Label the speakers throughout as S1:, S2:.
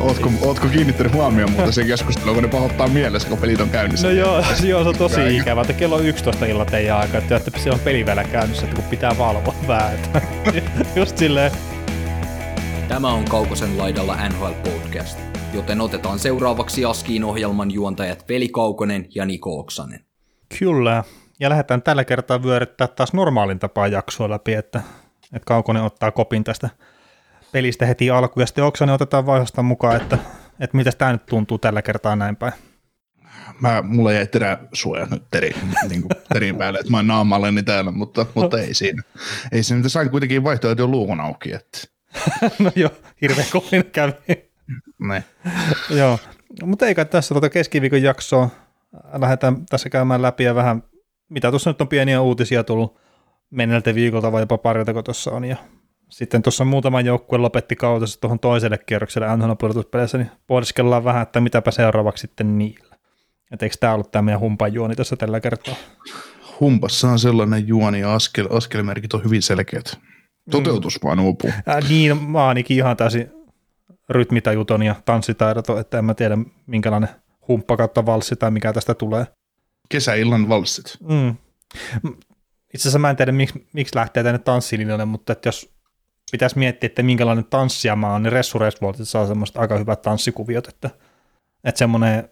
S1: Ootko, ootko kiinnittänyt huomioon muuta sen keskusteluun, kun ne pahoittaa mielessä, kun pelit on käynnissä?
S2: No joo, joo se on tosi ikävä, että kello on 11 illalla teidän aika, että, että siellä on peli vielä käynnissä, että kun pitää valvoa vähän. Just silleen.
S3: Tämä on Kaukosen laidalla NHL Podcast, joten otetaan seuraavaksi Askiin ohjelman juontajat Veli Kaukonen ja Niko Oksanen.
S2: Kyllä, ja lähdetään tällä kertaa vyöryttää taas normaalin tapaa jaksoa läpi, että, että Kaukonen ottaa kopin tästä pelistä heti alkuun, ja sitten Oksanen otetaan vaiheesta mukaan, että, että mitä tämä nyt tuntuu tällä kertaa näin päin.
S1: Mä, mulla jäi teräsuoja nyt terin, niin kuin terin päälle, että mä oon naamalleni täällä, mutta, mutta ei siinä. Ei siinä, sain kuitenkin vaihtoehtoja luukun auki. Että.
S2: no joo, hirveän kovin kävi.
S1: Ne.
S2: joo, mutta eikä tässä tuota keskiviikon jaksoa lähdetään tässä käymään läpi ja vähän, mitä tuossa nyt on pieniä uutisia tullut menneeltä viikolta vai jopa parilta, kun tuossa on. Ja sitten tuossa muutama joukkue lopetti kautensa tuohon toiselle kierrokselle nhl pudotuspeleissä, niin pohdiskellaan vähän, että mitäpä seuraavaksi sitten niillä. Et eikö tämä ollut tämä meidän humpan juoni tässä tällä kertaa?
S1: Humpassa on sellainen juoni ja askel, askelmerkit on hyvin selkeät. Toteutus mm. vaan uupuu.
S2: Äh, niin, mä ainakin ihan täysin rytmitajuton ja tanssitaidoton, että en mä tiedä minkälainen humppa kautta valssi tai mikä tästä tulee.
S1: Kesäillan valssit.
S2: Mm. Itse asiassa mä en tiedä, miksi, miksi lähtee tänne tanssilinjalle, mutta että jos pitäisi miettiä, että minkälainen tanssija mä oon, niin Ressu saa semmoista aika hyvät tanssikuviot, että, että semmoinen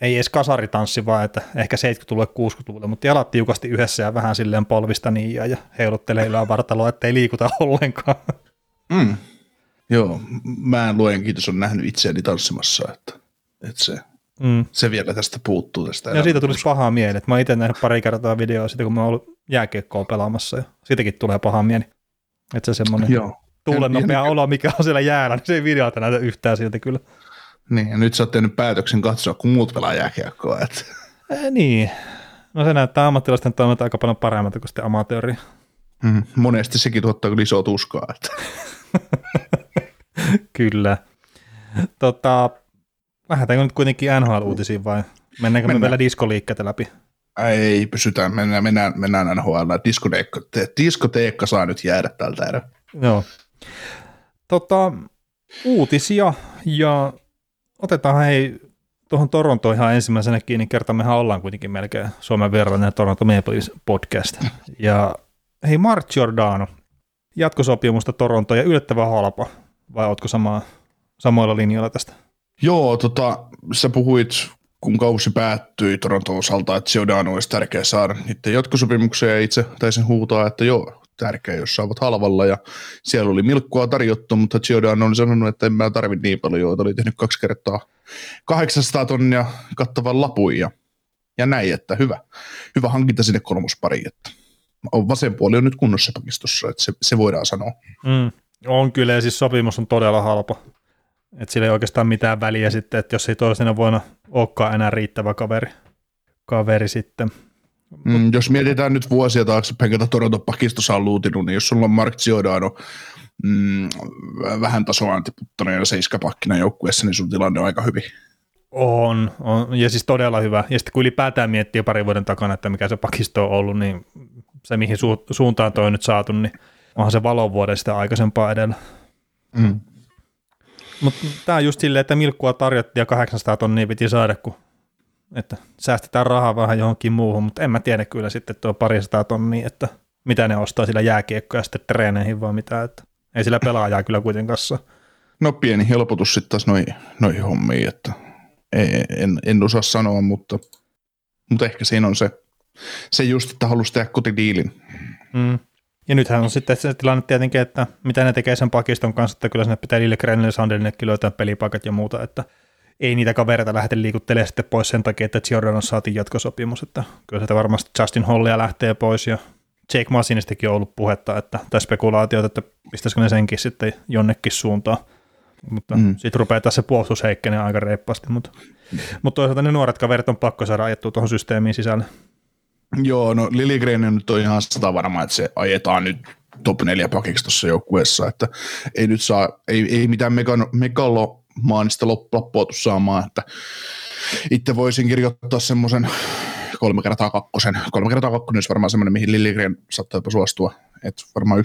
S2: ei edes kasaritanssi, vaan että ehkä 70-luvulle 60-luvulle, mutta jalat tiukasti yhdessä ja vähän silleen polvista niin ja, ja heiluttelee vartaloa, ettei liikuta ollenkaan.
S1: Mm. Joo, mä luen kiitos, on nähnyt itseäni tanssimassa, että, että se, mm. se vielä tästä puuttuu. Tästä
S2: ja siitä tulisi pahaa mieli, että mä itse nähnyt pari kertaa videoa siitä, kun mä oon ollut jääkiekkoa pelaamassa ja siitäkin tulee pahaa mieli. Että se semmoinen tuulen nopea olo, mikä on siellä jäällä, niin se ei videolta näytä yhtään siltä kyllä.
S1: Niin, ja nyt sä oot tehnyt päätöksen katsoa, kun muut pelaa jääkiekkoa. Että.
S2: Eh, niin. No se näyttää ammattilaisten toiminta aika paljon paremmalta kuin sitten amatööri.
S1: Mm, monesti sekin tuottaa kyllä isoa tuskaa. Että.
S2: kyllä. Tota, lähdetäänkö nyt kuitenkin NHL-uutisiin vai mennäänkö mennään. me vielä diskoliikkeitä läpi?
S1: Ei, pysytään, mennään, mennään, mennään NHL. Diskoteekka, diskoteekka saa nyt jäädä tältä erää.
S2: Joo. Tota, uutisia ja otetaan hei tuohon Torontoon ihan ensimmäisenä kiinni, kerta mehän ollaan kuitenkin melkein Suomen verran Toronto Maple podcast. Ja hei Mark Giordano, jatkosopimusta Toronto ja yllättävän halpa, vai ootko samaa, samoilla linjoilla tästä?
S1: Joo, tota, sä puhuit kun kausi päättyi Toronto osalta, että Giordano olisi tärkeä saada niiden jatkosopimuksia ja itse taisin huutaa, että joo, tärkeä, jos saavat halvalla ja siellä oli milkkua tarjottu, mutta Giordano oli sanonut, että en mä tarvitse niin paljon, että oli tehnyt kaksi kertaa 800 tonnia kattavan lapun ja, ja näin, että hyvä, hyvä hankinta sinne kolmospariin, että on vasen puoli on nyt kunnossa pakistossa, että se, se voidaan sanoa.
S2: Mm, on kyllä, ja siis sopimus on todella halpa. Että sillä ei oikeastaan mitään väliä sitten, että jos ei toisena vuonna olekaan enää riittävä kaveri, kaveri sitten.
S1: Mm, jos mietitään nyt vuosia taaksepäin, ketä Toronto pakistossa on luutinut, niin jos sulla on Mark Giordano mm, vähän tasoaan tiputtaneena seiskapakkina joukkueessa, niin sun tilanne on aika hyvin.
S2: On, on, ja siis todella hyvä. Ja sitten kun ylipäätään miettii parin vuoden takana, että mikä se pakisto on ollut, niin se mihin su- suuntaan toi on nyt saatu, niin onhan se valovuoden sitä aikaisempaa edellä. Mm. Mutta tämä on just silleen, että milkkua tarjottiin ja 800 tonnia piti saada, kun että säästetään rahaa vähän johonkin muuhun, mutta en mä tiedä kyllä sitten tuo parisataa tonnia, että mitä ne ostaa sillä jääkiekkoja sitten treeneihin vai mitä, että ei sillä pelaajaa kyllä kuitenkaan
S1: No pieni helpotus sitten taas noihin, noihin hommiin, että en, en osaa sanoa, mutta, mutta ehkä siinä on se, se just, että halusi tehdä kotidiilin.
S2: Mm. Ja nythän on sitten se tilanne tietenkin, että mitä ne tekee sen pakiston kanssa, että kyllä sinne pitää Lille Grenille Sandelillekin löytää pelipaikat ja muuta, että ei niitä kavereita lähde liikuttelemaan sitten pois sen takia, että Giordano saatiin jatkosopimus, että kyllä sitä varmasti Justin Hollia lähtee pois ja Jake Masinistakin on ollut puhetta, että, tai spekulaatiota, että pistäisikö ne senkin sitten jonnekin suuntaan. mutta mm. sitten rupeaa tässä puolustus heikkenee aika reippaasti, mutta, mutta toisaalta ne nuoret kaverit on pakko saada ajettua tuohon systeemiin sisälle.
S1: Joo, no Lilligren nyt on ihan sata varma, että se ajetaan nyt top 4 pakiksi tuossa joukkueessa, että ei nyt saa, ei, ei mitään megano, megalomaanista loppua saamaan, että itse voisin kirjoittaa semmoisen kolme kertaa kakkosen. Kolme kertaa kakkonen olisi varmaan semmoinen, mihin Lilligren saattaa jopa suostua. Että varmaan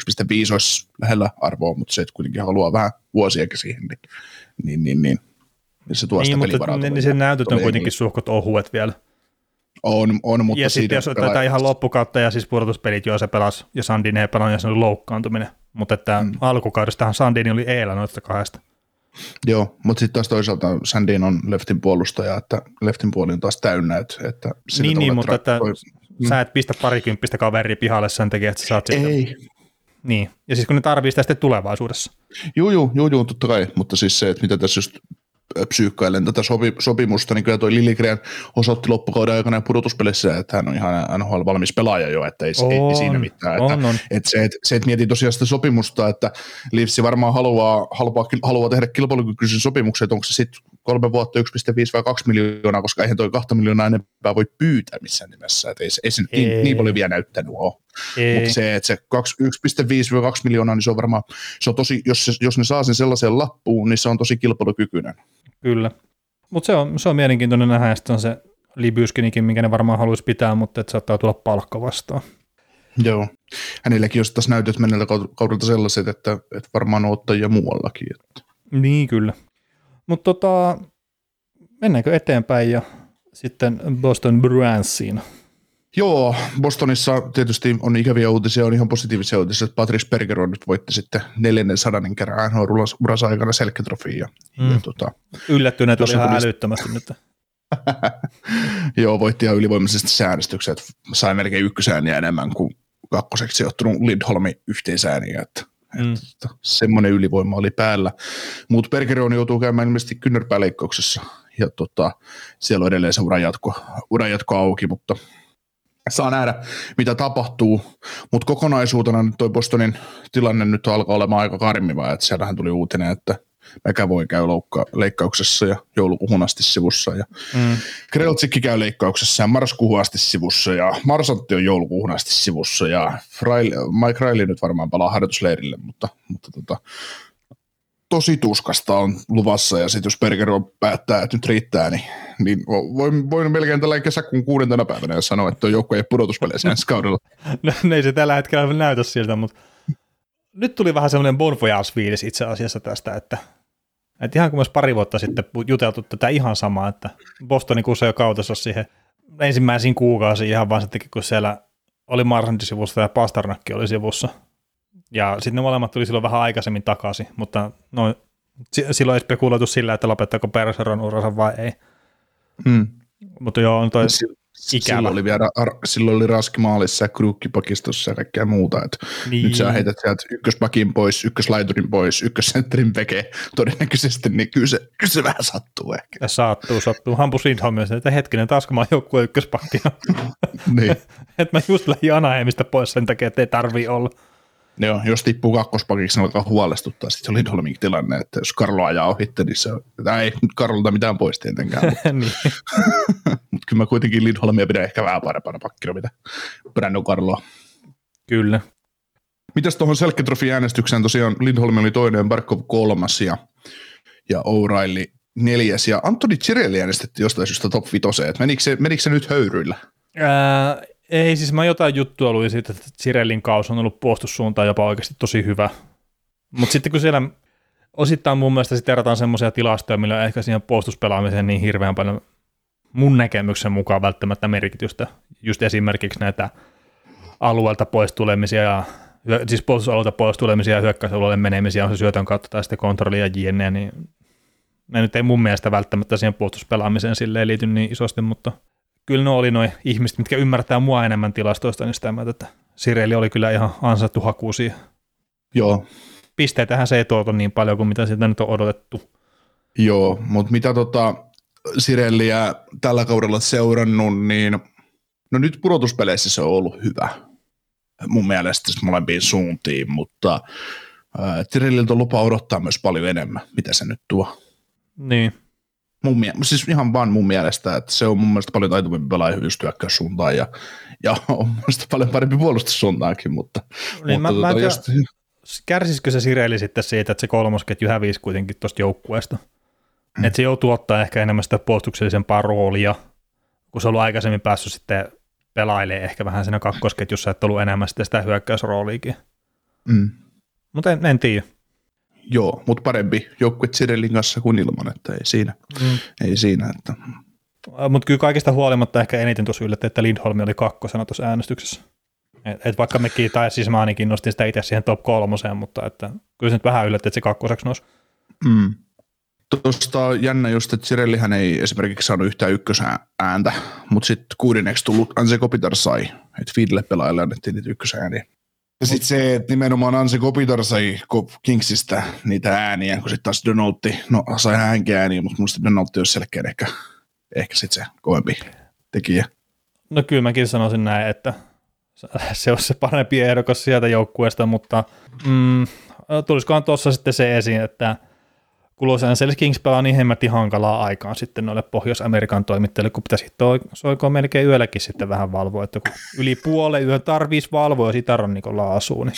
S1: 1,5 olisi lähellä arvoa, mutta se, että kuitenkin haluaa vähän vuosiakin siihen, niin, niin, niin, niin, niin se tuo niin, sitä
S2: mutta ne, niin sen näytöt on kuitenkin suhkot ohuet vielä.
S1: On, on mutta
S2: ja sitten jos otetaan ihan loppukautta ja siis pudotuspelit, joo se pelasi ja Sandin ei pelannut ja se oli loukkaantuminen. Mutta että mm. alkukaudestahan Sandini oli eellä noista kahdesta.
S1: Joo, mutta sitten taas toisaalta Sandin on leftin puolustaja, että leftin puoli on taas täynnä. Että, että
S2: niin, niin mutta että voi... Mm. sä et pistä parikymppistä kaveria pihalle sen takia, että sä saat
S1: sitten... Ei.
S2: Niin, ja siis kun ne tarvii sitä sitten tulevaisuudessa.
S1: Joo, joo, joo, joo, totta kai, mutta siis se, että mitä tässä just psyykkailen tätä sopi, sopimusta, niin kyllä toi Lilligren osoitti loppukauden aikana pudotuspelissä, että hän on ihan NHL valmis pelaaja jo, että ei, ei, ei siinä mitään. Että, on, on. Että se, että, se, että mietin tosiaan sitä sopimusta, että Leafs varmaan haluaa, haluaa, haluaa tehdä kilpailukykyisen sopimuksen, että onko se sitten kolme vuotta 1,5 vai 2 miljoonaa, koska eihän toi 2 miljoonaa enempää voi pyytää missään nimessä, että ei, ei se ei. Niin, niin paljon vielä näyttänyt ole. Mutta se, että se 1,5-2 miljoonaa, niin se on varmaan, se on tosi, jos, se, jos ne saa sen sellaiseen lappuun, niin se on tosi kilpailukykyinen.
S2: Kyllä. Mutta se on, se on mielenkiintoinen nähdä, että on se Libyskinikin, minkä ne varmaan haluaisi pitää, mutta että saattaa tulla palkka vastaan.
S1: Joo. Hänelläkin olisi taas näytöt menneltä kaudelta sellaiset, että, että varmaan on ottajia muuallakin. Että.
S2: Niin, kyllä. Mutta tota, mennäänkö eteenpäin ja sitten Boston Bruinsiin?
S1: Joo, Bostonissa tietysti on ikäviä uutisia, on ihan positiivisia uutisia, että Patrice Bergeron nyt voitti sitten neljännen sadannen kerran NHL uransa aikana selkätrofiin. Ja, mm. ja tota,
S2: Yllättyneet oli ihan älyttömästi nyt.
S1: Joo, voitti ihan ylivoimaisesti säännöstykset, sai melkein ykkösääniä enemmän kuin kakkoseksi sijoittunut Lindholmi yhteisääniä, että Mm. Että semmoinen ylivoima oli päällä. Mutta Bergeron joutuu käymään ilmeisesti kynnärpääleikkauksessa ja tota, siellä on edelleen se uranjatko, uranjatko auki, mutta saa nähdä, mitä tapahtuu, mutta kokonaisuutena nyt toi Bostonin tilanne nyt alkaa olemaan aika karmiva, että siellähän tuli uutinen, että voi käy loukka- leikkauksessa ja joulukuhun asti sivussa ja mm. Kreltsikki käy leikkauksessa ja marraskuuhun asti sivussa ja Marsantti on joulukuhun asti sivussa ja Fraile, Mike Riley nyt varmaan palaa harjoitusleirille, mutta, mutta tota, tosi tuskasta on luvassa ja sitten jos Bergero päättää, että nyt riittää, niin, niin voin, voin melkein tällä kesäkuun kuudentena päivänä sanoa, että joukko ei pudotuspeleissä ensi kaudella.
S2: No ei se tällä hetkellä näytä siltä, mutta nyt tuli vähän semmoinen bon fiilis itse asiassa tästä, että, että ihan kuin myös pari vuotta sitten juteltu tätä ihan samaa, että Bostonin kuussa jo kautessa siihen ensimmäisiin kuukausiin ihan vaan sitten, kun siellä oli Marsantin sivussa ja Pasternakki oli sivussa – ja sitten ne molemmat tuli silloin vähän aikaisemmin takaisin, mutta no, silloin ei spekuloitu sillä, että lopettaako Perseron uransa vai ei. Hmm. Mutta joo, on toi S- ikävä.
S1: Silloin oli, vielä, silloin oli Raski maalissa ja Krukki-pakistossa ja kaikkea muuta. Et niin. Nyt sä heität sieltä ykköspakin pois, ykköslaiturin pois, ykkössentterin veke todennäköisesti, niin kyllä se, kyllä se vähän sattuu ehkä.
S2: Ja sattuu, sattuu. Hampus Lindholm myös, että hetkinen, taas kun mä oon ykköspakkina. niin. että mä just lähdin Anaheimista pois sen takia, että ei tarvii olla.
S1: Joo, jos tippuu kakkospakiksi, niin alkaa huolestuttaa sitten se Lindholmin tilanne, että jos Karlo ajaa ohitte, niin se on, ei nyt Karlolta mitään pois tietenkään, mutta, niin. mutta kyllä mä kuitenkin Lindholmia pidän ehkä vähän parempana pakkina, mitä Brandon Karloa.
S2: Kyllä.
S1: Mitäs tuohon Selketrofi äänestykseen tosiaan Lindholm oli toinen, Barkov kolmas ja, ja O'Reilly neljäs ja Antoni Cirelli äänestettiin jostain syystä top vitoseen, menikö se, menikö se nyt höyryillä?
S2: Ää, ei, siis mä jotain juttua luin siitä, että Cirellin kaus on ollut puolustussuuntaan jopa oikeasti tosi hyvä. Mutta sitten kun siellä osittain mun mielestä sitten erotaan semmoisia tilastoja, millä ehkä siihen puolustuspelaamiseen niin hirveän paljon mun näkemyksen mukaan välttämättä merkitystä. Just esimerkiksi näitä alueelta pois tulemisia ja siis puolustusalueelta pois tulemisia ja hyökkäysalueelle menemisiä on se syötön kautta tai sitten kontrolli ja jne, niin ne nyt ei mun mielestä välttämättä siihen puolustuspelaamiseen silleen liity niin isosti, mutta kyllä ne oli noin ihmiset, mitkä ymmärtää mua enemmän tilastoista, niin sitä mieltä, että Sireli oli kyllä ihan ansaittu hakuusi.
S1: Joo.
S2: Pisteitähän se ei tuota niin paljon kuin mitä sieltä nyt on odotettu.
S1: Joo, mutta mitä tota Sirelliä tällä kaudella seurannut, niin no nyt pudotuspeleissä se on ollut hyvä mun mielestä molempiin suuntiin, mutta Tirilliltä on lupa odottaa myös paljon enemmän, mitä se nyt tuo.
S2: Niin.
S1: Mun, mie- siis ihan vaan mun mielestä, että se on mun mielestä paljon taitavampi pelaaja just hyökkäyssuuntaan ja, ja on mun mielestä paljon parempi puolustussuuntaankin, mutta,
S2: Niin, mä-
S1: mutta
S2: mä en tiedä-
S1: jos,
S2: Kärsisikö se Sireli sitten siitä, että se kolmosketju hävisi kuitenkin tuosta joukkueesta? Mm. Että se joutuu ottaa ehkä enemmän sitä puolustuksellisempaa roolia, kun se on ollut aikaisemmin päässyt sitten pelailee ehkä vähän siinä kakkosketjussa, että on ollut enemmän sitten sitä hyökkäysrooliikin.
S1: mm,
S2: Mutta en, en tiedä.
S1: Joo, mutta parempi joukkue Cirellin kanssa kuin ilman, että ei siinä,
S2: Mm.
S1: ei siinä että
S2: Mutta kyllä kaikista huolimatta ehkä eniten tuossa yllätti, että Lindholm oli kakkosena tuossa äänestyksessä. Et, et vaikka mekin, tai siis mä ainakin nostin sitä itse siihen top kolmoseen, mutta että kyllä se nyt vähän yllätti, että se kakkoseksi nousi.
S1: Mm. Tuosta on jännä just, että Cirellihän ei esimerkiksi saanut yhtään ykkösääntä, mutta sitten kuudenneksi tullut Anse Kopitar sai, että Fidle pelaajalle annettiin niitä ykkösääniä. Ja sitten se, että nimenomaan Anse Kopitar sai Kingsistä niitä ääniä, kun sitten taas Donaldi, no sai hänkin ääniä, mutta musta Donaldi olisi selkeä ehkä, ehkä sitten se kovempi tekijä.
S2: No kyllä mäkin sanoisin näin, että se on se parempi ehdokas sieltä joukkueesta, mutta mm, tulisikohan tuossa sitten se esiin, että kun Los Angeles Kings pelaa niin hemmetin hankalaa aikaan sitten noille Pohjois-Amerikan toimittajille, kun pitäisi toi, soikoon melkein yölläkin sitten vähän valvoa, että kun yli puolen yön tarvitsisi valvoa, jos Itarannikolla asuu, niin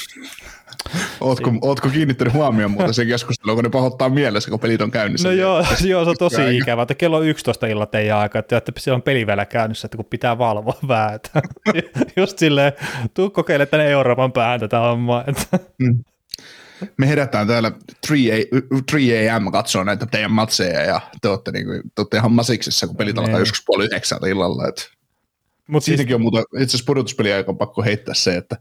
S1: Ootko, ootko kiinnittänyt huomioon muuta sen keskustelua, kun ne pahoittaa mielessä, kun pelit on käynnissä?
S2: No joo, joo, se on tosi
S1: Aika.
S2: ikävä, että kello on 11 illalla teidän aika, että, että siellä on peli vielä käynnissä, että kun pitää valvoa vähän, että just silleen, tuu kokeile tänne Euroopan päähän tätä hommaa, että
S1: me herätään täällä 3 a- 3 a.m. katsoa näitä teidän matseja ja te olette, niinku, te olette ihan masiksissa, kun pelit alkaa
S2: Niin.
S1: joskus puoli yhdeksältä illalla. Et
S2: Mut siis,
S1: siinäkin on muuta, itse asiassa pudotuspeliaika on pakko heittää se, että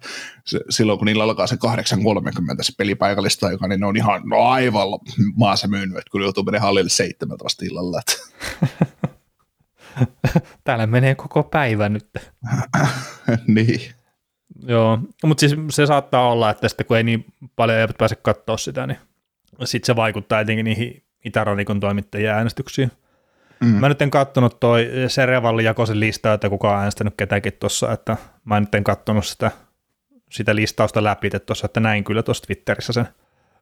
S1: se, silloin kun niillä alkaa se 8.30 se peli paikallista aika, niin ne on ihan no aivan maassa myynyt, että kun joutuu menemään hallille seitsemältä vasta illalla. Et.
S2: täällä menee koko päivä nyt.
S1: niin.
S2: Joo, mutta siis se saattaa olla, että sitten kun ei niin paljon eivät pääse katsoa sitä, niin sitten se vaikuttaa etenkin niihin Itärannikon toimittajien äänestyksiin.
S1: Mm.
S2: Mä nyt en kattonut toi Serevalli jakoisen listaa, että kuka on äänestänyt ketäkin tuossa, että mä nyt en kattonut sitä, sitä listausta läpi tuossa, että näin kyllä tuossa Twitterissä sen.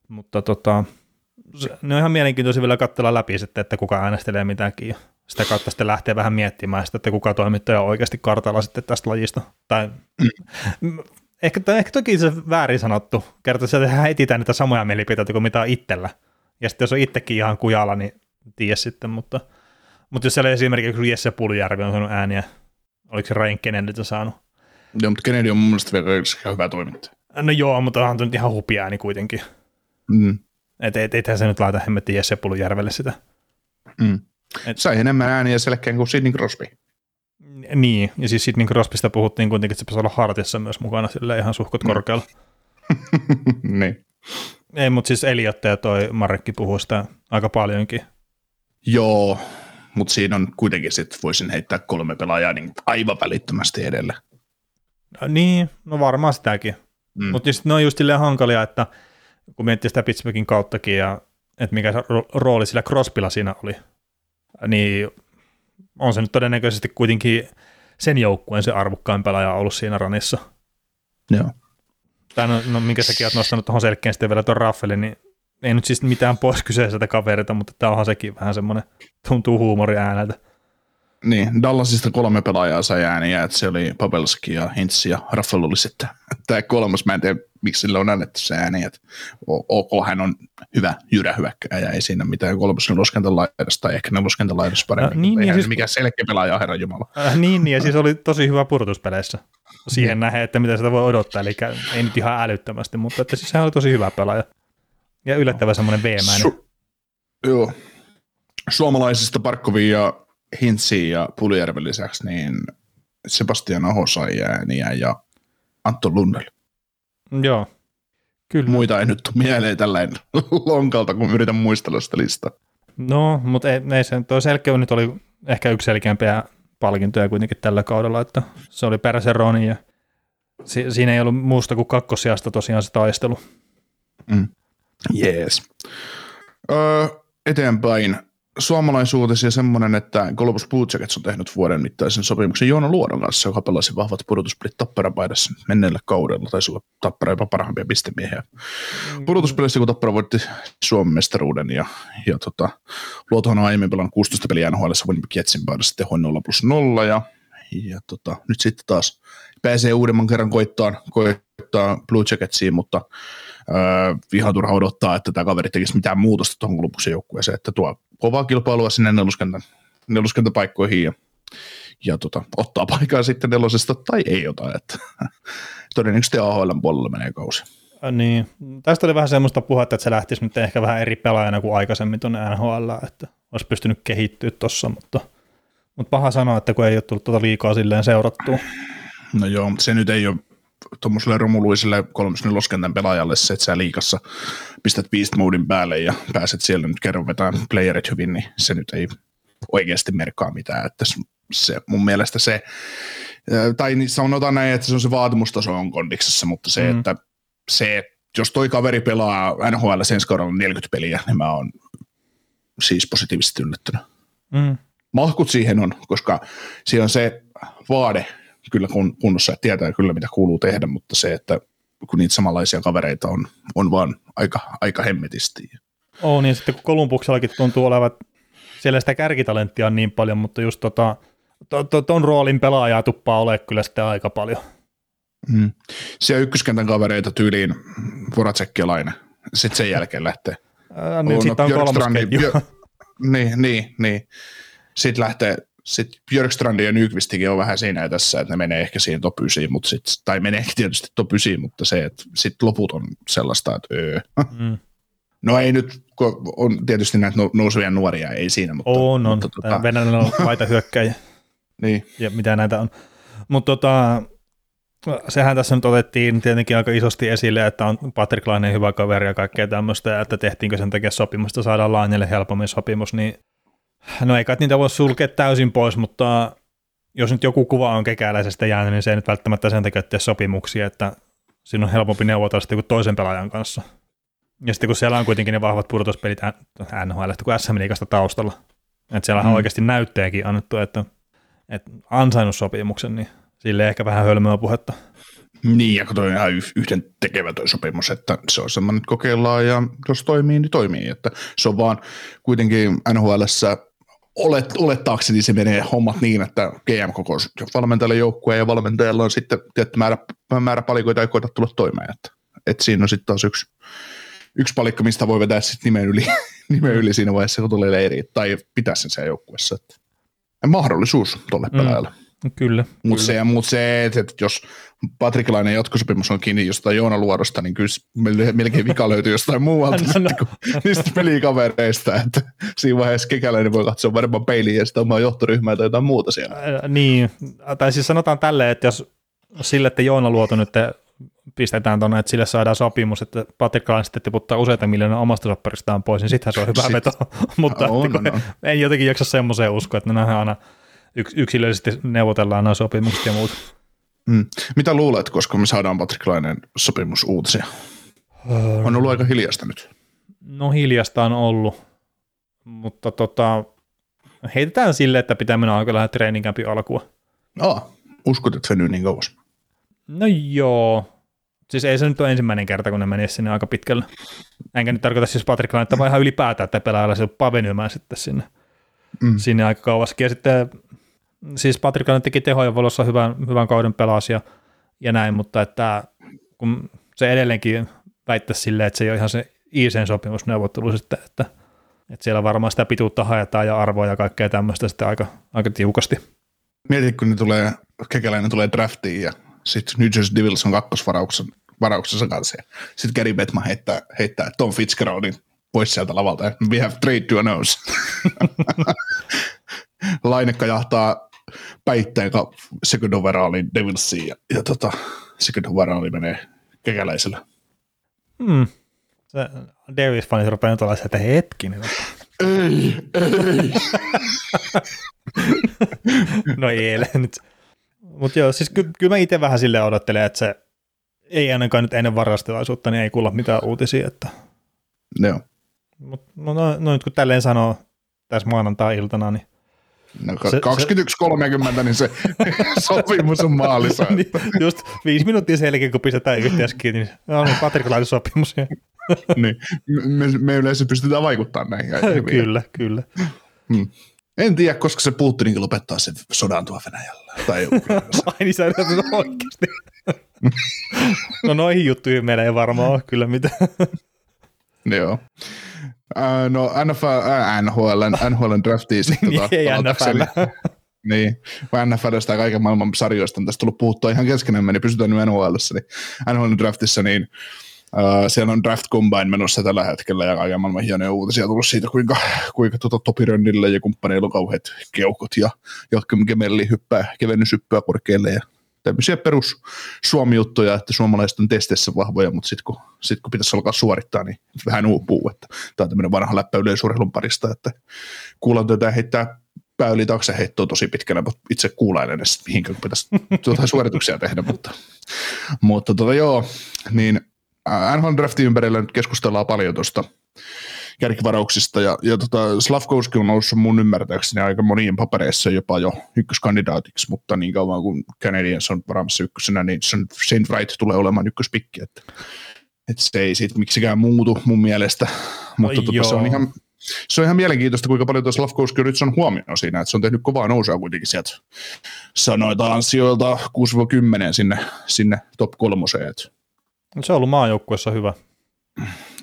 S2: Mutta tota, ne on ihan mielenkiintoisia vielä katsella läpi sitten, että kuka äänestelee mitäkin. ja Sitä kautta sitten lähtee vähän miettimään sitä, että kuka toimittaja on oikeasti kartalla sitten tästä lajista. Tai ehkä, ehkä toki se väärin sanottu. Kertoo, että tehdään etsitään niitä samoja mielipiteitä kuin mitä on itsellä. Ja sitten jos on itsekin ihan kujalla, niin tiedä sitten, mutta, mutta jos siellä esimerkiksi Jesse Puljärvi on saanut ääniä, oliko se Rain Kennedy saanut?
S1: Joo, mutta Kennedy on mun mielestä vielä hyvä toimittaja.
S2: No joo, mutta onhan nyt ihan hupia ääni kuitenkin.
S1: Mm.
S2: Että et, ethän se nyt laita hemmetti Jesse Puljärvelle sitä.
S1: Mm.
S2: Et-
S1: Sai enemmän ääniä selkeän kuin Sidney Crosby.
S2: Niin, ja siis Sidney Crosbysta puhuttiin kuitenkin, että se pitäisi olla hartissa myös mukana sille ihan suhkot korkealla.
S1: niin.
S2: Ei, mutta siis Eliotte ja toi Markki puhuu sitä aika paljonkin.
S1: Joo, mutta siinä on kuitenkin sitten voisin heittää kolme pelaajaa niin aivan välittömästi edelle.
S2: No, niin, no varmaan sitäkin.
S1: Mm.
S2: Mm. Mutta just, ne on just hankalia, että kun miettii sitä Pittsburghin kauttakin ja että mikä rooli sillä Crosbylla siinä oli, niin on se nyt todennäköisesti kuitenkin sen joukkueen se arvokkain pelaaja ollut siinä ranissa.
S1: Joo.
S2: Tai no, no minkä säkin oot nostanut tuohon selkeän sitten vielä tuon Raffelin, niin ei nyt siis mitään pois kyseiseltä kaverilta, mutta tämä onhan sekin vähän semmoinen, tuntuu huumori ääneltä.
S1: Niin, Dallasista kolme pelaajaa sai ääniä, että se oli Pavelski ja Hintz ja Raffel oli sitten tämä kolmas. Mä en tiedä, miksi sille on annettu se ääni, että ok, hän on hyvä jyrä hyökkäjä, ei siinä mitään kolmas neloskentalaidassa tai ehkä neloskentalaidassa paremmin.
S2: Äh, niin,
S1: Eihän
S2: ja
S1: se
S2: siis-
S1: mikä selkeä pelaaja, herra Jumala.
S2: Äh, niin, niin, ja siis oli tosi hyvä purtuspeleissä siihen nähden, että mitä sitä voi odottaa, eli ei nyt ihan älyttömästi, mutta että siis hän oli tosi hyvä pelaaja. Ja yllättävän semmoinen veemäinen.
S1: Su- joo. Suomalaisista Parkkovin ja Hintsin ja Puljärven lisäksi, niin Sebastian Aho sai ääniä ja Antto Lundell.
S2: Joo, kyllä.
S1: Muita ei nyt tule mieleen tällainen lonkalta, kun yritän muistella sitä listaa.
S2: No, mutta ei, ei se, toi selkeä nyt oli ehkä yksi selkeämpiä palkintoja kuitenkin tällä kaudella, että se oli Perseroni ja si, siinä ei ollut muusta kuin kakkosijasta tosiaan se taistelu.
S1: Mm. Jees. Öö, eteenpäin suomalaisuutisia semmoinen, että Columbus Blue Jackets on tehnyt vuoden mittaisen sopimuksen Joona Luodon kanssa, joka pelasi vahvat pudotuspelit Tappara-paidassa menneellä kaudella. Taisi olla Tappara jopa parhaimpia pistemiehiä. Mm. Pudotuspelissä, kun Tappara voitti Suomen mestaruuden ja, ja tota, Luotohan on aiemmin pelannut 16 peliä NHL Winnipeg Jetsin paidassa tehoin 0 plus 0 ja, ja tota, nyt sitten taas pääsee uudemman kerran koittaa, koittaa Blue Jacketsiin, mutta Öö, ihan turha odottaa, että tämä kaveri tekisi mitään muutosta tuohon Columbuksen joukkueeseen, että tuo kovaa kilpailua sinne neluskentän, neluskentäpaikkoihin ja, ja tota, ottaa paikkaa sitten nelosesta tai ei ota, että todennäköisesti AHL puolella menee kausi.
S2: Niin, tästä oli vähän semmoista puhetta, että se lähtisi nyt ehkä vähän eri pelaajana kuin aikaisemmin tuonne NHL, että olisi pystynyt kehittyä tuossa, mutta, mutta paha sanoa, että kun ei ole tullut tuota liikaa silleen seurattua.
S1: No joo, se nyt ei ole tuommoiselle romuluiselle kolmosen loskentän pelaajalle se, että sä liikassa pistät beast modin päälle ja pääset siellä nyt kerran vetää playerit hyvin, niin se nyt ei oikeasti merkkaa mitään, että se, mun mielestä se, tai niin sanotaan näin, että se on se vaatimustaso on kondiksessa, mutta se, mm. että se, jos toi kaveri pelaa NHL sen kaudella 40 peliä, niin mä oon siis positiivisesti yllättynyt. Mm. Mahkut siihen on, koska siinä on se vaade, kyllä kunnossa, että tietää kyllä mitä kuuluu tehdä, mutta se, että kun niitä samanlaisia kavereita on, on vaan aika, aika hemmetisti.
S2: Oo, niin sitten kun Kolumbuksellakin tuntuu olevan, siellä sitä kärkitalenttia on niin paljon, mutta just tota, to, to, ton roolin pelaajaa tuppaa ole kyllä sitten aika paljon.
S1: Mm. Siellä ykköskentän kavereita tyyliin Voracek ja Laine. Sitten sen jälkeen lähtee.
S2: Ää, niin, sitten on kolmas
S1: Niin, niin, niin. Sitten lähtee sitten Björkstrandin ja Nykvistikin on vähän siinä tässä, että ne menee ehkä siihen top 9, mutta sit, tai menee tietysti top 9, mutta se, että sitten loput on sellaista, että öö. Mm. No ei nyt, kun on tietysti näitä nousuvia nuoria, ei siinä, mutta...
S2: On, on. Mutta, tota... Venäjällä on laita hyökkäjä.
S1: niin.
S2: Ja mitä näitä on. Mutta tota, sehän tässä nyt otettiin tietenkin aika isosti esille, että on Patrick Laine hyvä kaveri ja kaikkea tämmöistä, että tehtiinkö sen takia sopimusta, saadaan Lainelle helpommin sopimus, niin No ei kai niitä voi sulkea täysin pois, mutta jos nyt joku kuva on kekäläisestä jäänyt, niin se ei nyt välttämättä sen takia tee sopimuksia, että siinä on helpompi neuvotella sitten kuin toisen pelaajan kanssa. Ja sitten kun siellä on kuitenkin ne vahvat pudotuspelit NHL, kuin SM Liigasta taustalla, että siellä on mm. oikeasti näytteekin annettu, että, että ansainnut sopimuksen, niin sille ehkä vähän hölmöä puhetta.
S1: Niin, ja toi on ihan yhden tekevä toi sopimus, että se on semmoinen, että kokeillaan ja jos toimii, niin toimii. Että se on vaan kuitenkin NHLssä olet, olettaakseni se menee hommat niin, että GM koko valmentajalle joukkueen ja valmentajalla on sitten tietty määrä, määrä palikoita ei koeta tulla toimeen. Että, että siinä on sitten taas yksi, yksi palikka, mistä voi vetää sitten nimen yli, nimen yli siinä vaiheessa, kun tulee leiri, tai pitää sen siellä joukkueessa. Että mahdollisuus tuolle mm. pelaajalle.
S2: Kyllä.
S1: Mutta se, mut se että jos Patrikilainen jatkosopimus on kiinni jostain Joona Luodosta, niin kyllä melkein vika löytyy jostain muualta no, no. Sitten, niistä pelikavereista, että siinä vaiheessa kekäläinen voi katsoa varmaan peiliin ja sitä omaa johtoryhmää tai jotain muuta siellä.
S2: Ää, niin, tai siis sanotaan tälleen, että jos sille, että Joona Luoto nyt pistetään tuonne, että sille saadaan sopimus, että Patrick sitten tiputtaa useita miljoonaa omasta sopparistaan pois, niin sittenhän se on hyvä Sit. veto, mutta on, on. en jotenkin jaksa semmoiseen uskoa, että ne nähdään aina yksilöllisesti neuvotellaan nämä sopimukset ja muut.
S1: Mm. Mitä luulet, koska me saadaan Patrick Lainen sopimus uutisia? Öö, on ollut aika hiljasta nyt.
S2: No hiljasta on ollut, mutta tota, heitetään sille, että pitää mennä aika lähellä treeninkämpi alkua.
S1: Aa, uskot, että venyy niin kauas?
S2: No joo. Siis ei se nyt ole ensimmäinen kerta, kun ne menee sinne aika pitkälle. Enkä nyt tarkoita siis Patrick Lainetta, vaan ihan ylipäätään, että pelaajalla se pavenymään sitten sinne, mm. sinne aika kauaskin. Ja sitten siis Patrick teki tehoja valossa hyvän, hyvän kauden pelasi ja, näin, mutta että kun se edelleenkin väittäisi silleen, että se ei ole ihan se ICn sopimusneuvottelu sitten, että, että siellä varmaan sitä pituutta haetaan ja arvoa ja kaikkea tämmöistä sitten aika, aika tiukasti.
S1: Mietit, kun ne tulee, kekäläinen tulee draftiin ja sitten New Jersey Devils on kakkosvarauksessa varauksessa kanssa. Sitten Gary Bettman heittää, heittää Tom Fitzgeraldin pois sieltä lavalta. We have trade to announce. Laine kajahtaa päitteen second overallin Devilsiin ja, ja tota, second overalli menee kekäläisellä.
S2: Hmm. Se Davis-fanit rupeaa nyt olla että hetkinen.
S1: Ei, ei.
S2: no ei nyt. Mutta joo, siis ky- kyllä mä itse vähän sille odottelen, että se ei ainakaan nyt ennen varastilaisuutta, niin ei kuulla mitään uutisia. Että...
S1: Joo.
S2: Mut, no, no, no, nyt kun tälleen sanoo, tässä maanantai-iltana, niin
S1: No, 21.30, niin se sopimus on maalissa.
S2: niin, just viisi minuuttia sen jälkeen, kun pistetään yhteensä kiinni, niin no, niin Patrik laitoi sopimus.
S1: niin, me, me yleensä pystytään vaikuttamaan näihin.
S2: kyllä, kyllä.
S1: Hmm. En tiedä, koska se Putinkin lopettaa sen sodan tuo Venäjällä. Tai
S2: Ai niin sä oikeasti. no noihin juttuihin meillä ei varmaan ole kyllä mitään.
S1: Joo. Uh, no NFL, uh, NHL, NHL draftiin sitten.
S2: niin, ei NFL.
S1: Niin, kun NFLstä ja kaiken maailman sarjoista on tästä tullut puhuttua ihan keskenemme, niin pysytään nyt NHLssä, niin NHL draftissa, niin Uh, siellä on Draft Combine menossa tällä hetkellä ja kaiken maailman hienoja uutisia tullut siitä, kuinka, kuinka tuota Topi Rönnillä ja kumppaneilla on kauheat keukot ja jotka kemelli hyppää kevennyshyppyä korkealle ja tämmöisiä perus Suomi-juttuja, että suomalaiset on testeissä vahvoja, mutta sitten kun, sit kun pitäisi alkaa suorittaa, niin vähän uupuu. Että tämä on tämmöinen vanha läppä yleisurheilun parista, että kuulan tätä heittää pää yli taakse heittoa tosi pitkälle, mutta itse kuulailen edes mihinkä pitäisi tuota suorituksia tehdä, mutta, mutta tota, joo, niin NHL Draftin ympärillä nyt keskustellaan paljon tuosta kärkivarauksista, ja, ja tota, Slavkowski on noussut mun ymmärtääkseni aika monien papereissa jopa jo ykköskandidaatiksi, mutta niin kauan kuin Canadiens on varaamassa ykkösenä, niin Saint Wright tulee olemaan ykköspikki, että, että se ei siitä miksikään muutu mun mielestä, mutta tota, se on ihan, se on ihan mielenkiintoista, kuinka paljon tuossa Slavkowski nyt on huomioon siinä, että se on tehnyt kovaa nousua kuitenkin sieltä sanoitaan sijoilta 6-10 sinne, sinne top kolmoseen.
S2: Se on ollut maajoukkuessa hyvä.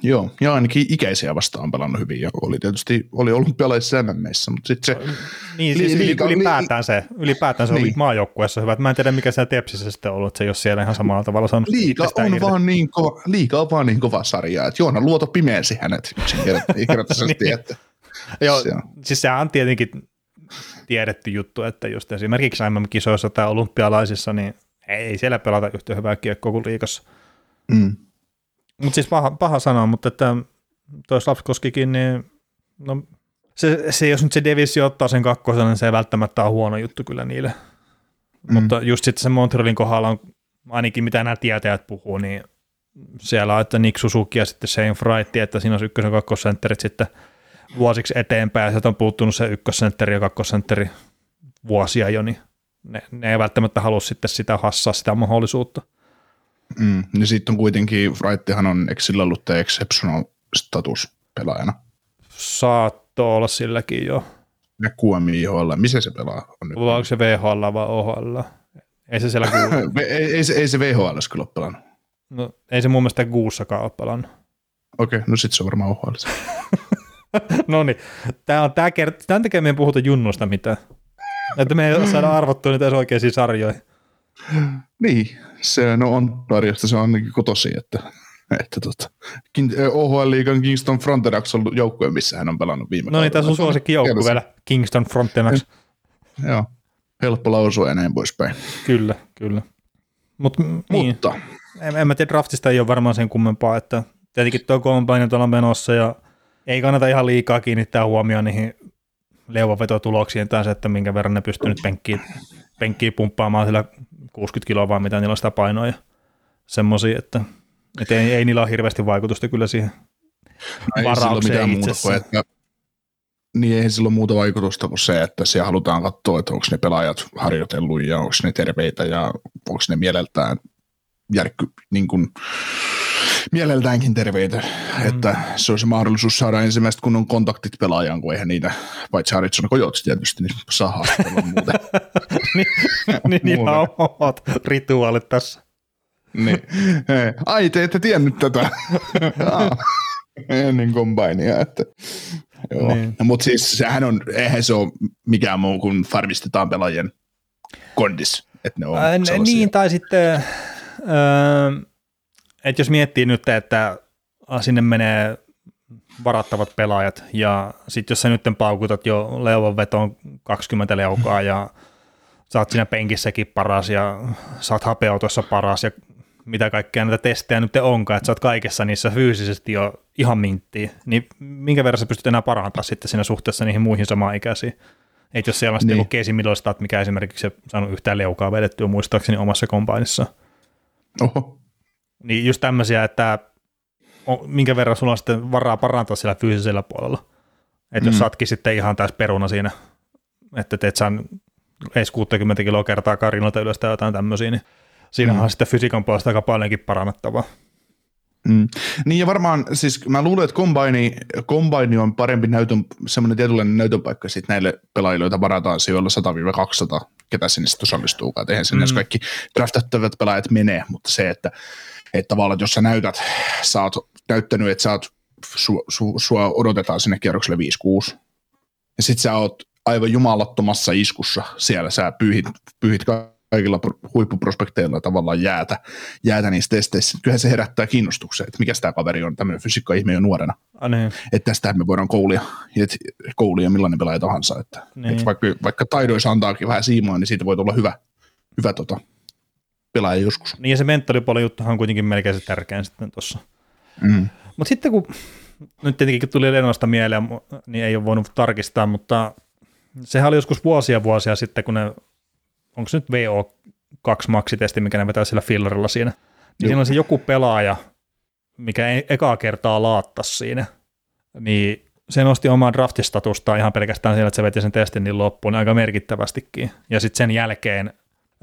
S1: Joo, ja ainakin ikäisiä vastaan on pelannut hyvin, ja oli tietysti oli olympialaisissa MMissä, mutta sitten se...
S2: Niin, siis li, liika, ylipäätään, li, se, ylipäätään se niin. oli maajoukkuessa hyvä. Mä en tiedä, mikä se Tepsissä sitten ollut, että se ei ole siellä ihan samalla tavalla saanut
S1: liika on, irti. vaan niin ko, liika on vaan niin kova sarja, että Joona Luoto pimeäsi hänet yksinkertaisesti. niin. että,
S2: Joo, se on. siis sehän on tietenkin tiedetty juttu, että just esimerkiksi MM-kisoissa tai olympialaisissa, niin ei siellä pelata yhtä hyvää kiekkoa kuin liikassa.
S1: Mm.
S2: Mutta siis paha, paha sanoa, mutta että toi Slavskoskikin, niin no, se, se, jos nyt se Devissi ottaa sen kakkosen, niin se ei välttämättä ole huono juttu kyllä niille. Mm. Mutta just sitten se Montrealin kohdalla on ainakin mitä nämä tietäjät puhuu, niin siellä on, että Nick Suzuki ja sitten Shane Fright, että siinä on ykkösen ja kakkosentterit sitten vuosiksi eteenpäin, ja sieltä on puuttunut se ykkössentteri ja kakkosentteri vuosia jo, niin ne, ne ei välttämättä halua sitten sitä hassaa sitä mahdollisuutta.
S1: Mm, niin sitten on kuitenkin, Wrightihan on, eikö sillä ollut exceptional status pelaajana?
S2: Saatto olla silläkin jo.
S1: Ja QMIHL, missä se pelaa?
S2: On nyt? Onko se VHL vai OHL? Ei se siellä
S1: ei, ei, ei, se, ei se VHL kyllä ole pelannut.
S2: No, ei se mun mielestä kuussakaan ole pelannut.
S1: Okei, okay, no sitten se on varmaan OHL.
S2: no niin, tämä on tämä kert- tämän takia me ei puhuta junnusta mitään. Että me ei saada arvottua niitä oikeisiin sarjoihin.
S1: Niin, se no on tarjosta, se on ainakin kotosi, että, että tota, OHL-liigan Kingston Frontenax on joukkue, missä hän on pelannut viime
S2: No niin, tässä on suosikki joukkue vielä, Kingston Frontenax.
S1: Joo, helppo lausua ja näin poispäin.
S2: Kyllä, kyllä. Mut, niin.
S1: Mutta
S2: en, en mä tiedä, draftista ei ole varmaan sen kummempaa, että tietenkin tuo combine tuolla menossa ja ei kannata ihan liikaa kiinnittää huomioon niihin leuvavetotuloksiin tai se, että minkä verran ne pystyy nyt penkkiin, penkkiin pumppaamaan sillä 60 kiloa vaan mitä niillä on sitä painoa ja semmoisia, että, että ei, ei, niillä ole hirveästi vaikutusta kyllä siihen no varaukseen
S1: itse että niin ei sillä ole muuta vaikutusta kuin se, että siellä halutaan katsoa, että onko ne pelaajat harjoitellut ja onko ne terveitä ja onko ne mieleltään järkky, niin kuin, mieleltäänkin terveitä, mm. että se se mahdollisuus saada ensimmäiset kunnon kontaktit pelaajaan, kun eihän niitä, paitsi Harrison Kojots tietysti, niin saa haastatella muuten.
S2: niin, niin niillä on omat rituaalit tässä.
S1: niin. Ai, te ette tiennyt tätä. Ennen kombainia, että Joo. Niin. No, mutta siis sehän on, eihän se ole mikään muu kuin farmistetaan pelaajien kondis. Että ne on Ää,
S2: niin, tai sitten öö, että jos miettii nyt, että sinne menee varattavat pelaajat, ja sitten jos sä nyt paukutat jo leuvan vetoon 20 leukaa, ja sä oot siinä penkissäkin paras, ja sä oot hapeautossa paras, ja mitä kaikkea näitä testejä nyt onkaan, että sä oot kaikessa niissä fyysisesti jo ihan minttiin, niin minkä verran sä pystyt enää parantamaan sitten siinä suhteessa niihin muihin samaikäisiin? Et jos siellä on sitten niin. joku Casey Middlestat, mikä esimerkiksi ei saanut yhtään leukaa vedettyä muistaakseni omassa kompainissa.
S1: Oho.
S2: Niin just tämmöisiä, että on, minkä verran sulla on sitten varaa parantaa siellä fyysisellä puolella. Että jos mm. satki sitten ihan täys peruna siinä, että teet saan edes 60 kiloa kertaa karinalta ylös tai jotain tämmöisiä, niin siinähän mm. on sitten fysiikan puolesta aika paljonkin parannettavaa.
S1: Mm. Niin ja varmaan, siis mä luulen, että Combine, Combine on parempi näytön, semmoinen tietynlainen näytön paikka sitten näille pelaajille, joita varataan sijoilla 100-200, ketä sinne sitten osallistuukaan. Eihän sinne mm. kaikki draftattavat pelaajat menee, mutta se, että, että tavallaan, että jos sä näytät, sä oot näyttänyt, että sä oot, su, su, sua odotetaan sinne kierrokselle 5-6, ja sit sä oot aivan jumalattomassa iskussa siellä, sä pyyhit, pyyhit kaikilla huippuprospekteilla tavallaan jäätä, jäätä niissä testeissä. Kyllähän se herättää kiinnostuksen, että mikä tämä kaveri on, tämmöinen fysiikka-ihme jo nuorena.
S2: Ah, niin.
S1: Että tästä me voidaan koulia, että koulia millainen pelaaja tahansa. Että, niin. että vaikka, vaikka taidoissa antaakin vähän siimaa, niin siitä voi tulla hyvä, hyvä tota, pelaaja joskus.
S2: Niin ja se mentoripuolen juttuhan on kuitenkin melkein se tärkein sitten tuossa. Mm. Mutta sitten kun nyt tietenkin tuli Lenosta mieleen, niin ei ole voinut tarkistaa, mutta sehän oli joskus vuosia vuosia sitten, kun ne onko se nyt VO2 maksitesti, mikä ne vetää sillä fillerilla siinä, niin siinä on se joku pelaaja, mikä e- ekaa kertaa laattasi siinä, niin se nosti omaa draftistatusta ihan pelkästään sillä, että se veti sen testin niin loppuun aika merkittävästikin. Ja sitten sen jälkeen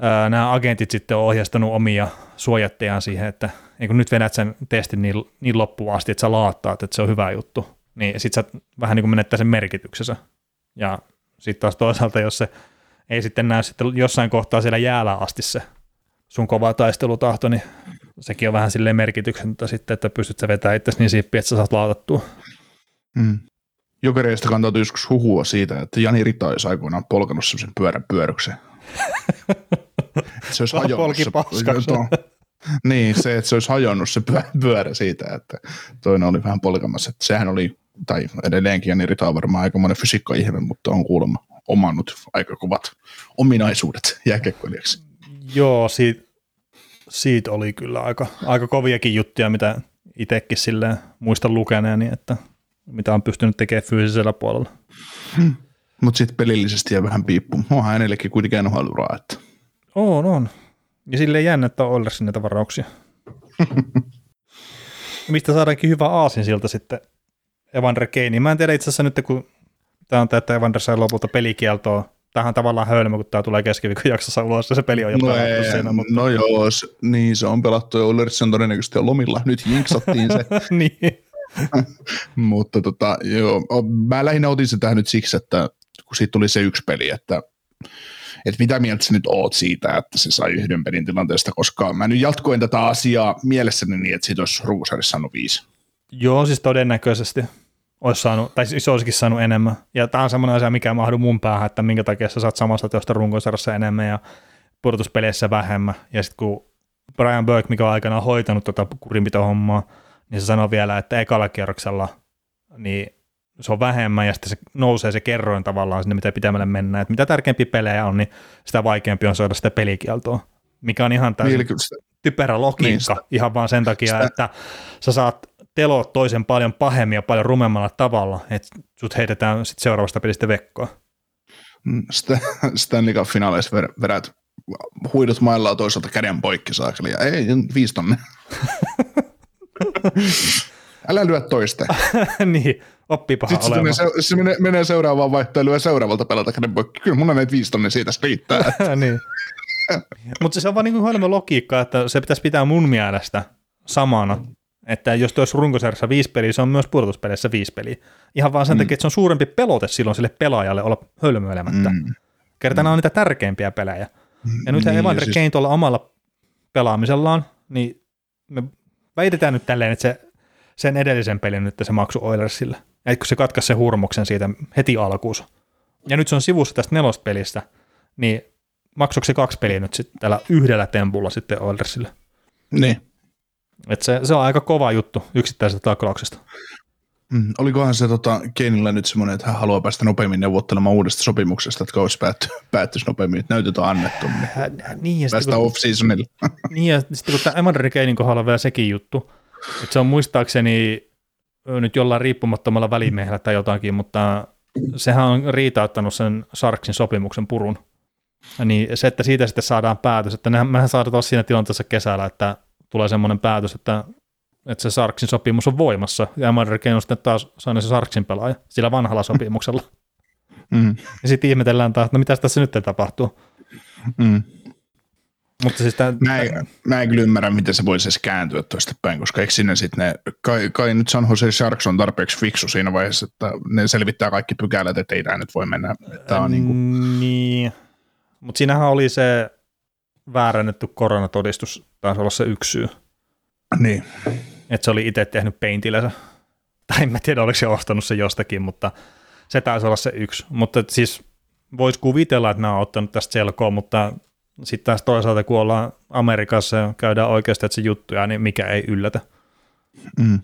S2: ää, nämä agentit sitten on ohjastanut omia suojattejaan siihen, että kun nyt vedät sen testin niin, niin loppuun asti, että sä laattaat, että se on hyvä juttu, niin sitten sä vähän niin kuin menettää sen merkityksensä. Ja sitten taas toisaalta, jos se ei sitten näy sitten jossain kohtaa siellä jäällä asti se sun kova taistelutahto, niin sekin on vähän silleen merkityksettä sitten, että pystyt sä vetämään itse niin siippiä, että sä saat laatattua.
S1: Mm. Jokereista kantautui joskus huhua siitä, että Jani Rita olisi aikoinaan polkanut semmoisen pyörän pyöryksen. se olisi hajonnut se, niin, se, että se olisi hajonnut se pyörä siitä, että toinen oli vähän polkamassa. Että sehän oli, tai edelleenkin Jani Rita on varmaan aikamoinen fysiikka-ihme, mutta on kuulemma omannut aika kovat ominaisuudet jääkiekkoilijaksi.
S2: Joo, siitä, siitä oli kyllä aika, aika koviakin juttuja, mitä itsekin silleen muistan lukeneeni, että mitä on pystynyt tekemään fyysisellä puolella.
S1: Hmm. Mutta sitten pelillisesti ja vähän piippu. Onhan hänellekin kuitenkin nhl että...
S2: On, on. Ja silleen jännä, että on Oilersin näitä varauksia. Mistä saadaankin hyvä aasin siltä sitten Evander Kane. Mä en tiedä itse asiassa nyt, kun Tämä on tämä, että Evander sai lopulta pelikieltoa. Tähän on tavallaan hölmö, kun tämä tulee keskiviikon jaksossa ulos ja se peli on jo no pelattu ei, siinä. Mutta...
S1: No joo, niin se on pelattu ja Ulrich on todennäköisesti jo lomilla. Nyt jinksattiin se.
S2: niin.
S1: mutta tota, joo, mä lähinnä otin se tähän nyt siksi, että kun siitä tuli se yksi peli, että että mitä mieltä sä nyt oot siitä, että se sai yhden pelin tilanteesta, koska mä nyt jatkoin tätä asiaa mielessäni niin, että siitä olisi ruusarissa saanut viisi.
S2: Joo, siis todennäköisesti olisi saanut, tai siis olisikin saanut enemmän. Ja tämä on semmoinen asia, mikä mahdu mun päähän, että minkä takia sä saat samasta teosta runkosarjassa enemmän ja pudotuspeleissä vähemmän. Ja sitten kun Brian Burke, mikä on aikanaan hoitanut tuota kurinpitohommaa, niin se sanoo vielä, että ekalla kierroksella niin se on vähemmän ja sitten se nousee se kerroin tavallaan sinne, mitä pitämälle mennään. Että mitä tärkeämpi pelejä on, niin sitä vaikeampi on saada sitä pelikieltoa, mikä on ihan täysin niin, typerä logiikka niin, ihan vaan sen takia, sitä. että sä saat telot toisen paljon pahemmin ja paljon rumemmalla tavalla, että sut heitetään sit seuraavasta pelistä vekkoa.
S1: Mm, Stanley Cup finaaleissa vedät huidut mailla toisaalta käden poikki saakeli, ja ei, viisi tonne. Älä lyö toista.
S2: niin, oppipaha
S1: Sitten olemaan. se, menee, se menee, menee seuraavaan vaihtoehtoon ja seuraavalta pelata käden poikki. Kyllä mun on näitä viisi tonne siitä riittää.
S2: niin. Mutta se on vaan niin kuin logiikka, että se pitäisi pitää mun mielestä samana että jos tuossa runkosarjassa viisi peliä, se on myös pudotuspeleissä viisi peliä. Ihan vaan sen mm. takia, että se on suurempi pelote silloin sille pelaajalle olla hölmöilemättä. Mm. Kertana mm. on niitä tärkeimpiä pelejä. Ja nyt niin, Evander siis... Kane tuolla omalla pelaamisellaan, niin me väitetään nyt tälleen, että se, sen edellisen pelin nyt se maksu Oilersille. Että kun se katkaisi se hurmoksen siitä heti alkuus. Ja nyt se on sivussa tästä nelosta pelistä, niin maksoiko se kaksi peliä nyt sitten tällä yhdellä tempulla sitten Oilersille?
S1: Niin.
S2: Et se, se on aika kova juttu yksittäisestä taklauksesta.
S1: Mm, olikohan se tota, Keinillä nyt semmoinen, että hän haluaa päästä nopeammin neuvottelemaan uudesta sopimuksesta, että kausi päätty, päättyisi nopeammin, että näytöt on annettu, niin, niin ja off-seasonille.
S2: niin ja sitten kun tämä Evander Keinin kohdalla on vielä sekin juttu, että se on muistaakseni nyt jollain riippumattomalla välimiehellä tai jotakin, mutta sehän on riitauttanut sen Sarksin sopimuksen purun. Niin se, että siitä sitten saadaan päätös, että mehän saadaan siinä tilanteessa kesällä, että tulee semmoinen päätös, että että se Sarksin sopimus on voimassa, ja Kane on sitten taas saanut se Sarksin pelaaja sillä vanhalla sopimuksella.
S1: Mm.
S2: Ja sitten ihmetellään taas, että no mitä tässä nyt tapahtuu.
S1: Mm.
S2: Mutta siis tämän,
S1: Mä, en, mä en kyllä ymmärrä, miten se voisi edes kääntyä tuosta päin, koska eikö sinne sitten ne, kai, kai nyt San Jose Sharks on tarpeeksi fiksu siinä vaiheessa, että ne selvittää kaikki pykälät, että ei tämä nyt voi mennä. Tämä on niin kuin,
S2: Niin. Mutta siinähän oli se väärännetty koronatodistus, taisi olla se yksi syy.
S1: niin.
S2: Että se oli itse tehnyt peintillensä. Tai en mä tiedä, oliko se ostanut se jostakin, mutta se taisi olla se yksi. Mutta siis voisi kuvitella, että nämä on ottanut tästä selkoa, mutta sitten taas toisaalta, kun ollaan Amerikassa ja käydään oikeasti että se juttuja, niin mikä ei yllätä.
S1: Mm.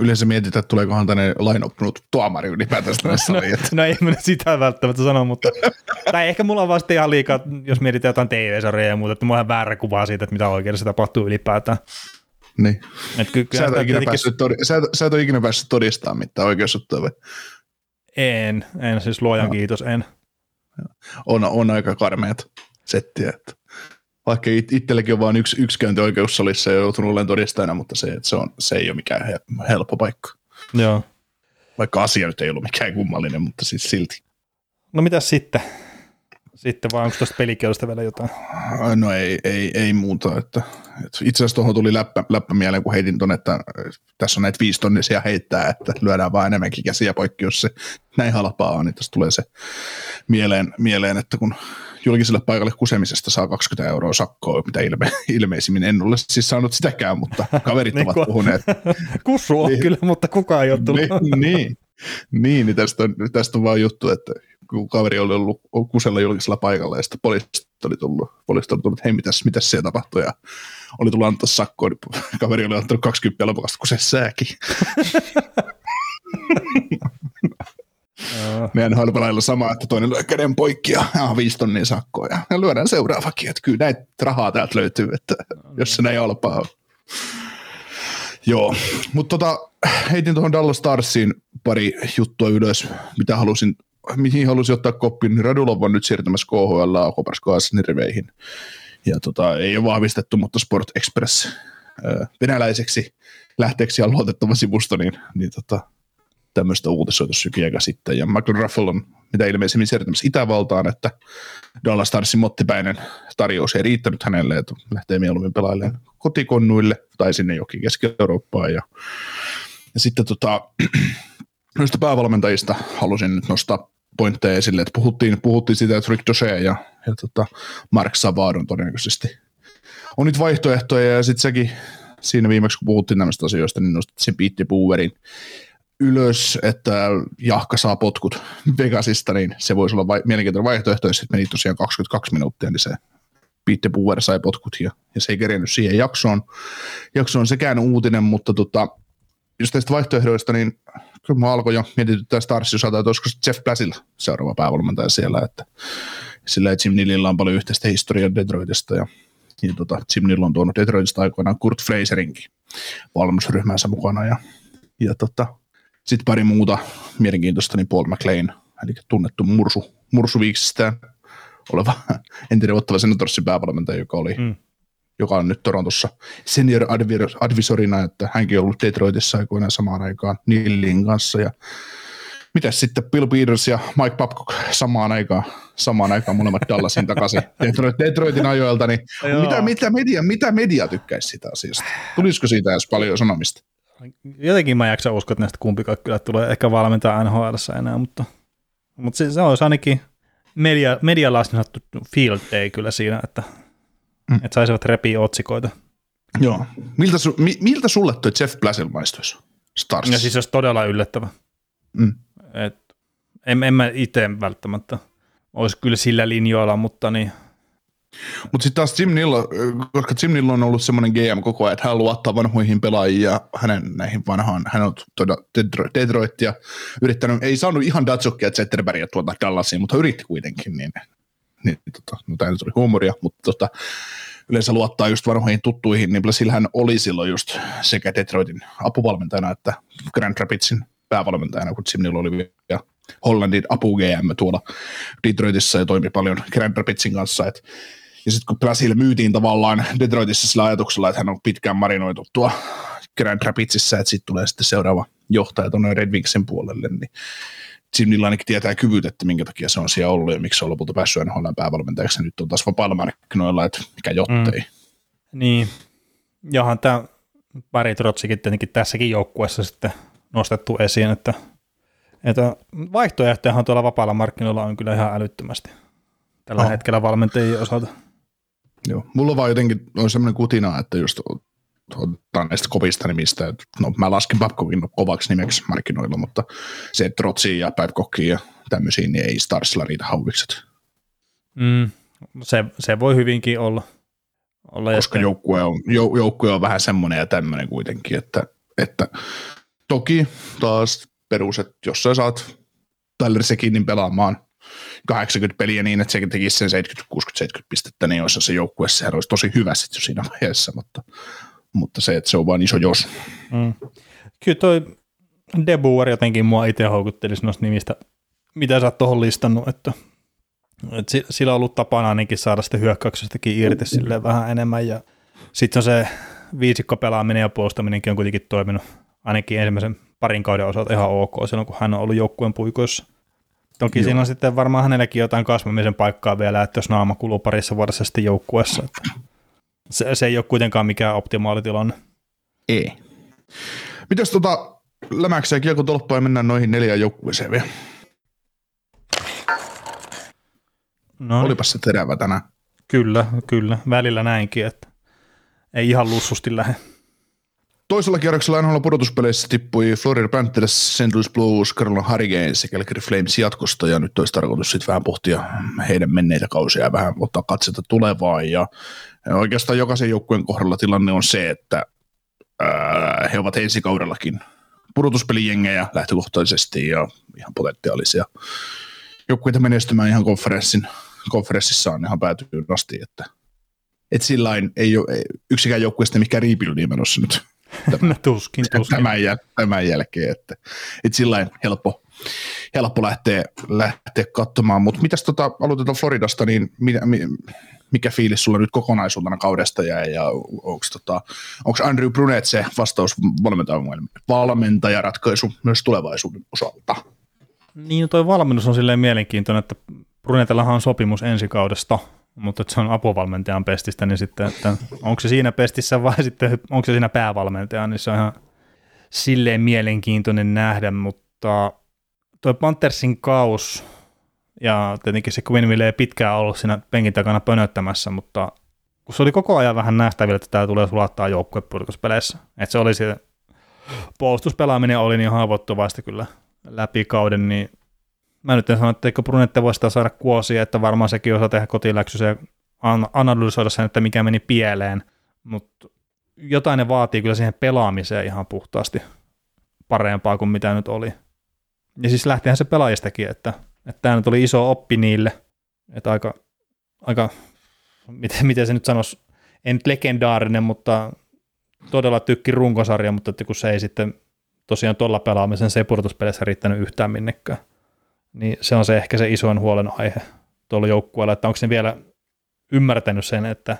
S1: Yleensä mietitään, että tuleekohan tänne lainoppunut tuomari ylipäätään tänne saliin. että-
S2: No ei nyt sitä välttämättä sano, mutta tai ehkä mulla on vasta ihan liikaa, jos mietitään jotain TV-sarjoja ja muuta, että mulla on väärä kuva siitä, että mitä oikeudessa tapahtuu ylipäätään.
S1: Niin.
S2: Et ky-
S1: Sä
S2: kyllä
S1: et,
S2: tietenkin-
S1: todi- sä, et, sä et ole ikinä päässyt todistamaan mitään oikeusjuttuja. vai?
S2: En, en siis luojan
S1: No.
S2: kiitos, en.
S1: On, on aika karmeat settiä. Että vaikka it, itselläkin on vain yksi, yksi käynti oikeussalissa ja joutunut olemaan todistajana, mutta se, että se, on, se ei ole mikään he, helppo paikka.
S2: Joo.
S1: Vaikka asia nyt ei ollut mikään kummallinen, mutta siis silti.
S2: No mitäs sitten? Sitten vai onko tuosta pelikielosta vielä jotain?
S1: No ei, ei, ei muuta. Että, että itse asiassa tuohon tuli läppä, läppä mieleen, kun heitin tuonne, että tässä on näitä viistonnisia heittää, että lyödään vaan enemmänkin käsiä poikki, jos se näin halpaa on, niin tässä tulee se mieleen, mieleen että kun julkiselle paikalle kusemisesta saa 20 euroa sakkoa, mitä ilme, ilmeisimmin en ole siis saanut sitäkään, mutta kaverit
S2: Niin
S1: ovat puhuneet.
S2: Kussu on
S1: Niin.
S2: kyllä, mutta kukaan ei ole tullut.
S1: niin, niin, niin, niin tästä, on, tästä on vaan juttu, että kun kaveri oli ollut kusella julkisella paikalla ja sitten poliisit oli tullut, poliisit oli tullut, että hei, mitäs, mitäs siellä tapahtui ja oli tullut antaa sakkoa, niin kaveri oli ottanut 20 lopukasta, kun se sääkin. Meidän halpalailla sama, että toinen lyö käden poikki ja ah, viisi tonnia sakkoa ja, ja lyödään seuraavakin, että kyllä näitä rahaa täältä löytyy, että jos se näin halpaa on. Joo, mutta tota, heitin tuohon Dallas Starsiin pari juttua ylös, mitä halusin, mihin halusin ottaa koppiin. Niin Radulov on nyt siirtymässä KHL Koparskoasin riveihin. Ja tota, ei ole vahvistettu, mutta Sport Express venäläiseksi lähteeksi ja luotettava sivusto, niin, niin tota, tämmöistä uutisoitu sykin aika sitten. Ja Michael Ruffle on mitä ilmeisimmin siirtymässä Itävaltaan, että Dallas Starsin mottipäinen tarjous ei riittänyt hänelle, että lähtee mieluummin pelailemaan kotikonnuille tai sinne jokin Keski-Eurooppaan. Ja, ja sitten tota, noista päävalmentajista halusin nyt nostaa pointteja esille, että puhuttiin, puhuttiin siitä, että Rick Doshe ja, ja tota Mark Savard on todennäköisesti on nyt vaihtoehtoja ja sitten sekin siinä viimeksi, kun puhuttiin näistä asioista, niin nostettiin sen Pete Booverin ylös, että Jahka saa potkut Vegasista, niin se voisi olla vai- mielenkiintoinen vaihtoehto, jos meni tosiaan 22 minuuttia, niin se Pete Boover sai potkut ja, ja se ei kerennyt siihen jaksoon. Jakso on sekään uutinen, mutta tota, jos tästä vaihtoehdoista, niin kyllä mä alkoi jo mietityttää Stars osalta, että olisiko Jeff Blassilla seuraava päävalmentaja siellä, että sillä Jim Nillillä on paljon yhteistä historiaa Detroitista ja, ja tota, Jim Nill on tuonut Detroitista aikoinaan Kurt Fraserinkin valmennusryhmänsä mukana ja, ja tota, sitten pari muuta mielenkiintoista, niin Paul McLean, eli tunnettu mursu, mursuviiksistä oleva entinen ottava senatorsin päävalmentaja, joka oli
S2: Mm.
S1: joka on nyt Torontossa senior advi- advisorina, että hänkin on ollut Detroitissa aikoinaan samaan aikaan Nillin kanssa ja Mitäs sitten Bill Peters ja Mike Babcock samaan aikaan, samaan aikaan molemmat Dallasin takaisin Detroit, Detroitin ajoilta, niin mitä, mitä, media, mitä media tykkäisi sitä asiasta? Tulisiko siitä edes paljon sanomista?
S2: Jotenkin mä en jaksa uskoa, että näistä kumpikaan kyllä tulee ehkä valmentaa NHL enää, mutta, mutta se, se olisi ainakin media, medialla sanottu field day kyllä siinä, että, mm. että saisivat repiä otsikoita.
S1: Joo. Miltä, su, mi, miltä sulle toi Jeff Blasil maistuisi? Stars.
S2: Ja siis se olisi todella yllättävä.
S1: Mm.
S2: Et, en, en mä itse välttämättä olisi kyllä sillä linjoilla, mutta niin,
S1: Mutta sitten taas Jim Nill, koska Jim Nill on ollut semmoinen GM koko ajan, että hän luottaa vanhoihin pelaajiin ja hänen näihin vanhaan, hän on todella Detroit, Detroit ja yrittänyt, ei saanut ihan Datsukia ja Zetterbergia tuolta Dallasiin, mutta yritti kuitenkin, niin, niin tota, no tämä nyt oli huumoria, mutta tota, yleensä luottaa just vanhoihin tuttuihin, niin sillä hän oli silloin just sekä Detroitin apuvalmentajana että Grand Rapidsin päävalmentajana, kun Jim Nill oli vielä Hollandin apu GM tuolla Detroitissa ja toimi paljon Grand Rapidsin kanssa, että ja sitten kun Brasil myytiin tavallaan Detroitissa sillä ajatuksella, että hän on pitkään marinoitu tuo Grand Rapidsissa, että sitten tulee sitten seuraava johtaja tuonne Red Wingsin puolelle, niin niillä ainakin tietää kyvyt, että minkä takia se on siellä ollut ja miksi se on lopulta päässyt NHL päävalmentajaksi. Nyt on taas vapaalla markkinoilla, että mikä jottei. Mm.
S2: Niin, johan tämä Barry Trotsikin tietenkin tässäkin joukkueessa sitten nostettu esiin, että, että vaihtoehtojahan tuolla vapaalla markkinoilla on kyllä ihan älyttömästi tällä oh. hetkellä valmentajien osalta.
S1: Joo, mulla vaan jotenkin on semmoinen kutina, että just ottaa näistä kovista nimistä, että no mä lasken Babcockin kovaksi nimeksi markkinoilla, mutta se, että Trotsiin ja Babcockiin ja tämmöisiin, niin ei Starsilla riitä hauvikset.
S2: Mm, se, se voi hyvinkin olla.
S1: olla Koska jättä. joukkue on, jou, joukkue on vähän semmoinen ja tämmöinen kuitenkin, että, että toki taas perus, että jos sä saat Tyler Sekinin pelaamaan 80 peliä niin, että sekin tekisi sen 70, 60, 70 pistettä, niin olisi se joukkue, sehän olisi tosi hyvä sitten siinä vaiheessa, mutta, mutta se, että se on vain iso jos. Mm.
S2: Kyllä toi Debuer jotenkin mua itse houkuttelisi noista nimistä, mitä sä oot tuohon listannut, että, että sillä on ollut tapana ainakin saada sitä hyökkäyksestäkin irti sille vähän enemmän ja sitten se viisikko pelaaminen ja puolustaminenkin on kuitenkin toiminut ainakin ensimmäisen parin kauden osalta ihan ok silloin, kun hän on ollut joukkueen puikoissa. Toki Joo. siinä on sitten varmaan hänelläkin jotain kasvamisen paikkaa vielä, että jos naama kuluu parissa vuodessa sitten joukkueessa. Että se, se ei ole kuitenkaan mikään optimaali tilanne.
S1: Ei. Mitäs tota, lämäksää kiekko tolppaa ja mennään noihin neljään joukkueeseen vielä? No. Niin. Olipas se terävä tänään.
S2: Kyllä, kyllä. Välillä näinkin, että ei ihan lussusti lähde.
S1: Toisella kierroksella NHL pudotuspeleissä tippui Florida Panthers, St. Louis Blues, Carolina Hurricanes ja Calgary Flames jatkosta ja nyt olisi tarkoitus sitten vähän pohtia heidän menneitä kausia ja vähän ottaa katsetta tulevaan ja oikeastaan jokaisen joukkueen kohdalla tilanne on se, että ää, he ovat ensi kaudellakin pudotuspelijengejä lähtökohtaisesti ja ihan potentiaalisia joukkueita menestymään ihan konferenssin, konferenssissa on ihan päätyy asti, että et sillain ei ole yksikään joukkueesta mikään rebuildiin menossa nyt
S2: tämän, no, tuskin, tuskin.
S1: Tämän, jäl- tämän jälkeen, että, että sillä helppo, helppo lähteä, lähteä katsomaan, mutta mitäs tota, aloitetaan Floridasta, niin mi, mi, mikä fiilis sulla nyt kokonaisuutena kaudesta jäi ja onko tota, Andrew Brunet se vastaus valmentajaratkaisu myös tulevaisuuden osalta?
S2: Niin, toi valmennus on silleen mielenkiintoinen, että Brunetellahan on sopimus ensi kaudesta, mutta se on apuvalmentajan pestistä, niin sitten, että onko se siinä pestissä vai sitten onko se siinä päävalmentaja, niin se on ihan silleen mielenkiintoinen nähdä, mutta tuo Panthersin kaus ja tietenkin se Quinn ei pitkään ollut siinä penkin takana pönöttämässä, mutta kun se oli koko ajan vähän nähtävillä, että tämä tulee sulattaa joukkuepurkuspeleissä, että se oli se puolustuspelaaminen oli niin haavoittuvaista kyllä läpi kauden, niin mä nyt en sano, että eikö Brunette voi sitä saada kuosia, että varmaan sekin osaa tehdä kotiläksyä ja analysoida sen, että mikä meni pieleen, mutta jotain ne vaatii kyllä siihen pelaamiseen ihan puhtaasti parempaa kuin mitä nyt oli. Ja siis lähtihän se pelaajistakin, että, että tämä nyt oli iso oppi niille, että aika, aika miten, miten se nyt sanoisi, en nyt legendaarinen, mutta todella tykki runkosarja, mutta että kun se ei sitten tosiaan tuolla pelaamisen se ei riittänyt yhtään minnekään niin se on se ehkä se isoin huolenaihe tuolla joukkueella, että onko ne vielä ymmärtänyt sen, että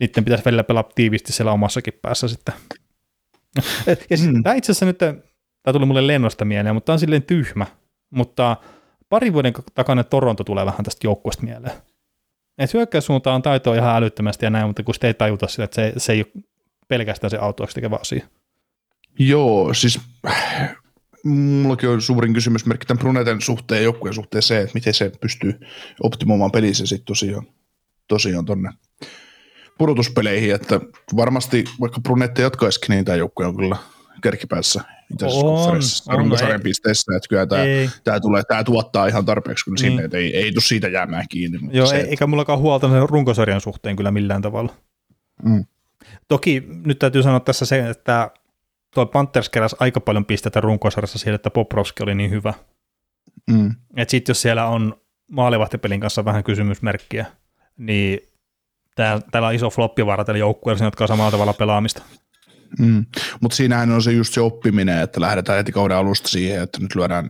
S2: niiden pitäisi välillä pelaa tiivisti siellä omassakin päässä sitten. Ja siis, mm. tämä itse asiassa nyt, tämä tuli mulle lennosta mieleen, mutta tämä on silleen tyhmä, mutta pari vuoden takana Toronto tulee vähän tästä joukkueesta mieleen. Et hyökkäyssuuntaan on taitoa ihan älyttömästi ja näin, mutta kun sitten ei tajuta sitä, että se, se ei ole pelkästään se autoaksi tekevä asia.
S1: Joo, siis mullakin on suurin kysymysmerkki tämän Bruneten suhteen ja joukkueen suhteen se, että miten se pystyy optimoimaan pelissä sitten tosiaan, tosiaan tonne pudotuspeleihin, että varmasti vaikka Brunette jatkaisikin, niin tämä joukkue on kyllä kärkipäässä
S2: konferenssissa
S1: runkosarjan pisteissä, että kyllä tämä, tämä, tulee, tämä tuottaa ihan tarpeeksi kyllä niin. sinne, että ei, ei tule siitä jäämään kiinni.
S2: Joo, se, eikä mullakaan huolta sen runkosarjan suhteen kyllä millään tavalla. Mm. Toki nyt täytyy sanoa tässä se, että tuo Panthers keräsi aika paljon pistetä runkosarjassa siihen, että Poprovski oli niin hyvä. Mm. Että sitten jos siellä on maalivahtipelin kanssa vähän kysymysmerkkiä, niin täällä, täällä on iso floppivaara tällä joukkueella, jotka on samalla tavalla pelaamista.
S1: Mm. Mutta siinähän on se just se oppiminen, että lähdetään heti kauden alusta siihen, että nyt lyödään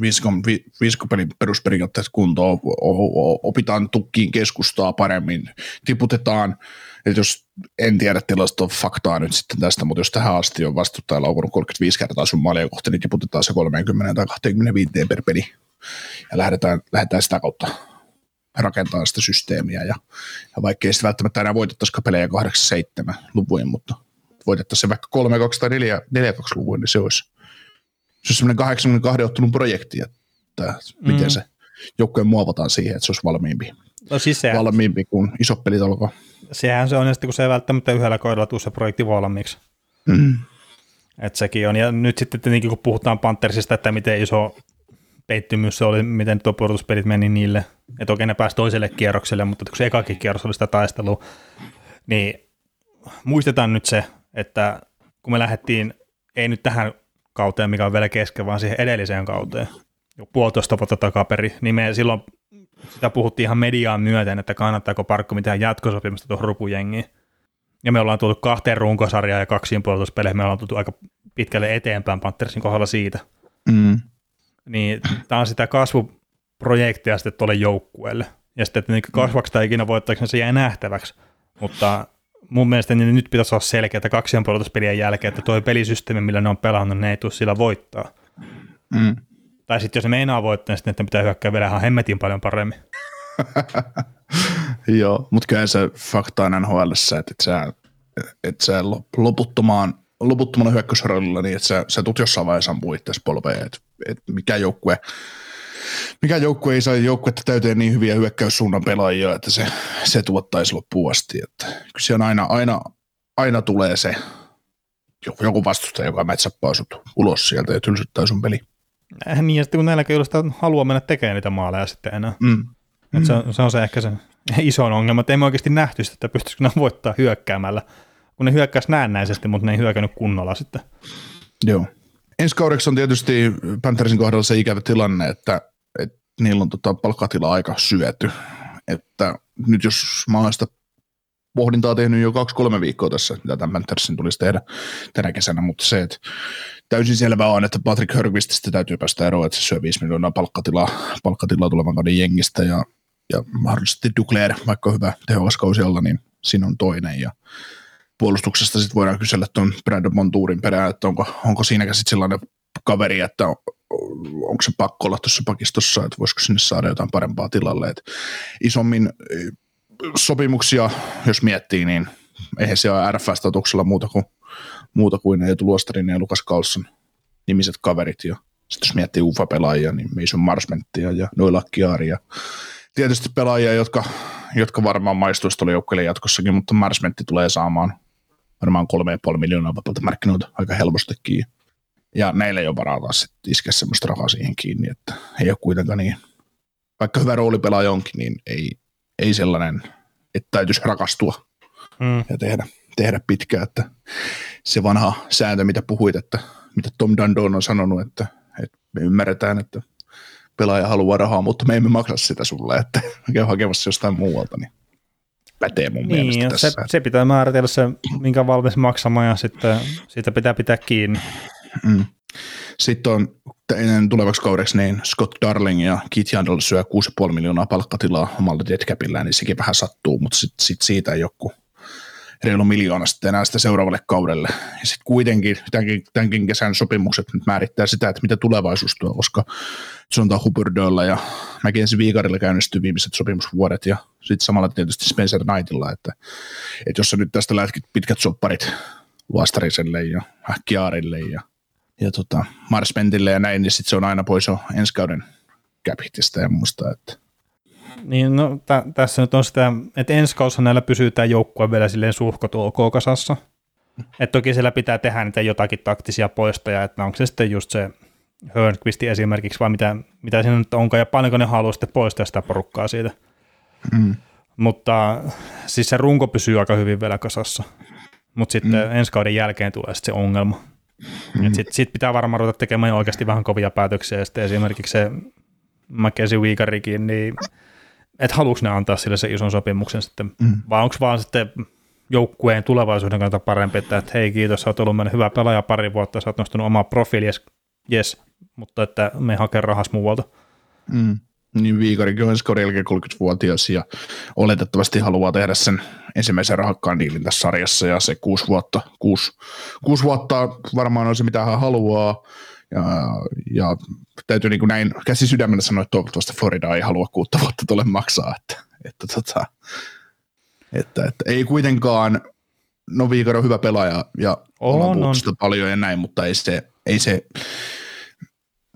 S1: viisikon, vi, viisikopelin perusperiaatteet kuntoon, opitaan tukkiin keskustaa paremmin, tiputetaan, että jos en tiedä tilasto faktaa nyt sitten tästä, mutta jos tähän asti on vastuuttaja laukunut 35 kertaa sun maalia kohti, niin tiputetaan se 30 tai 25 per peli. Ja lähdetään, lähdetään sitä kautta rakentaa sitä systeemiä. Ja, ja vaikkei sitten välttämättä enää voitettaisikaan pelejä 8-7 luvuin, mutta voitettaisiin se vaikka 3-2 tai 4-2 luvuin, niin se olisi, se olisi semmoinen 82 ottelun projekti, että miten mm. se joukkojen muovataan siihen, että se olisi valmiimpi,
S2: no siis se,
S1: valmiimpi kuin iso pelit alkaa.
S2: Sehän se on, ja sitten kun se ei välttämättä yhdellä kohdalla tule se projekti valmiiksi. Mm. Että sekin on, ja nyt sitten tietenkin kun puhutaan Panthersista, että miten iso peittymys se oli, miten tuo pudotuspelit meni niille, että oikein ne pääsi toiselle kierrokselle, mutta kun se ekakin kierros oli sitä taistelua, niin muistetaan nyt se, että kun me lähdettiin, ei nyt tähän kauteen, mikä on vielä kesken, vaan siihen edelliseen kauteen, jo puolitoista vuotta takaperi, niin me silloin sitä puhuttiin ihan mediaan myöten, että kannattaako Parkko mitään jatkosopimusta tuohon rupujengiin. Ja me ollaan tullut kahteen runkosarjaan ja kaksiin puolustuspeleihin, me ollaan tullut aika pitkälle eteenpäin Panthersin kohdalla siitä. Mm. Niin tämä on sitä kasvuprojektia sitten tuolle joukkueelle. Ja sitten, että niin kasvaksi tai ikinä voittaako se jää nähtäväksi. Mutta mun mielestä niin nyt pitäisi olla selkeä, että kaksien puolustuspelien jälkeen, että tuo pelisysteemi, millä ne on pelannut, ne ei tule sillä voittaa. Mm. Tai sitten jos ne meinaa voittaa, niin sitten pitää hyökkää vielä ihan hemmetin paljon paremmin.
S1: Joo, mutta kyllä se fakta on NHL, että sä, että sä loputtomaan, loputtomana niin että sä, sä tulet jossain vaiheessa ampuu itseäsi polveen, että, että mikä joukkue mikä joukkue ei saa joukkuetta täyteen niin hyviä hyökkäyssuunnan pelaajia, että se, se tuottaisi loppuun asti. Että kyllä se on aina, aina, aina tulee se joku, vastustaja, joka mätsäppää sut ulos sieltä ja tylsyttää sun peli.
S2: Äh, niin, ja sitten kun näilläkin ei ole sitä halua mennä tekemään niitä maaleja sitten enää. Mm. Et se, on, se, on se ehkä se iso ongelma, että ei me oikeasti nähty sitä, että pystyisikö ne voittaa hyökkäämällä, kun ne hyökkäisi näennäisesti, mutta ne ei hyökännyt kunnolla sitten.
S1: Joo. Ensi kaudeksi on tietysti Panthersin kohdalla se ikävä tilanne, että, että niillä on tota palkkatila aika syöty. Että nyt jos sitä pohdintaa tehnyt jo kaksi-kolme viikkoa tässä, mitä tämän Panthersin tulisi tehdä tänä kesänä, mutta se, että täysin selvää on, että Patrick Hörgvististä täytyy päästä eroon, että se syö 5 miljoonaa palkkatilaa, palkkatilaa tulevan kauden jengistä ja, ja mahdollisesti Duclair, vaikka hyvä tehokas kausi alla, niin siinä on toinen ja puolustuksesta sitten voidaan kysellä tuon Brandon Montuurin perään, että onko, onko siinäkin sitten sellainen kaveri, että on, onko se pakko olla tuossa pakistossa, että voisiko sinne saada jotain parempaa tilalle. Et isommin eh, sopimuksia, jos miettii, niin eihän se ole RF-statuksella muuta kuin, muuta kuin Eetu Luostarin ja Lukas Carlson nimiset kaverit. Ja sitten jos miettii UFA-pelaajia, niin Mason Marsmenttia ja Noila Kiaria. Tietysti pelaajia, jotka, jotka varmaan maistuisi tuolle joukkueelle jatkossakin, mutta Marsmentti tulee saamaan varmaan 3,5 miljoonaa vapaalta markkinoilta aika helpostikin. Ja näillä ei ole varaa taas sitten iskeä semmoista rahaa siihen kiinni, että ei ole kuitenkaan niin, vaikka hyvä roolipelaaja onkin, niin ei, ei sellainen, että täytyisi rakastua mm. ja tehdä, tehdä pitkään, että se vanha sääntö, mitä puhuit, että mitä Tom Dandon on sanonut, että, että me ymmärretään, että pelaaja haluaa rahaa, mutta me emme maksa sitä sulle, että käy hakemassa jostain muualta, niin pätee mun niin, mielestä tässä.
S2: Se, se pitää määritellä se, minkä valmis maksamaan ja sitten siitä pitää pitää kiinni. Mm.
S1: Sitten on tulevaksi kaudeksi niin Scott Darling ja Keith Yandel syö 6,5 miljoonaa palkkatilaa omalla deadcapillään, niin sekin vähän sattuu, mutta sitten sit siitä ei joku reilu miljoona sitten enää sitä seuraavalle kaudelle. Ja sitten kuitenkin tämänkin, tämänkin kesän sopimukset nyt määrittää sitä, että mitä tulevaisuus tuo, koska sanotaan Hubbardilla ja Mackenzie Viikarilla käynnistyy viimeiset sopimusvuodet ja sitten samalla tietysti Spencer Knightilla, että, että jos sä nyt tästä lätkit pitkät sopparit Luastariselle ja Kiarille ja, ja tota Marsmentille ja näin, niin sitten se on aina pois jo ensi kauden ja muista, että
S2: niin no, t- tässä nyt on sitä, että ensi kaussa näillä pysyy tämä joukkue vielä silleen suhkot ok kasassa. Että toki siellä pitää tehdä niitä jotakin taktisia poistoja, että onko se sitten just se Hörnqvisti esimerkiksi, vai mitä, mitä siinä nyt onkaan, ja paljonko ne haluaa sitten poistaa sitä porukkaa siitä. Mm. Mutta siis se runko pysyy aika hyvin vielä kasassa. Mutta sitten mm. ensi kauden jälkeen tulee sitten se ongelma. Mm. Sitten sit pitää varmaan ruveta tekemään oikeasti vähän kovia päätöksiä, ja sitten esimerkiksi se Mackenzie Weekarikin, niin että haluuks ne antaa sille se ison sopimuksen sitten, mm. vai onko vaan sitten joukkueen tulevaisuuden kannalta parempi, että, että hei kiitos, sä oot ollut meidän hyvä pelaaja pari vuotta, sä oot nostanut omaa profiili, yes, mutta että me hakee rahas muualta.
S1: Mm. Niin Viikarikin on ensi 30-vuotias ja oletettavasti haluaa tehdä sen ensimmäisen rahakkaan diilin tässä sarjassa ja se kuusi vuotta, kuusi, kuusi vuotta varmaan on se mitä hän haluaa ja, ja täytyy niin kuin näin käsi sydämellä sanoa, että toivottavasti Florida ei halua kuutta vuotta tule maksaa, että, että, tota, että, että ei kuitenkaan, no Viikari on hyvä pelaaja ja on, on. paljon ja näin, mutta ei se, ei se,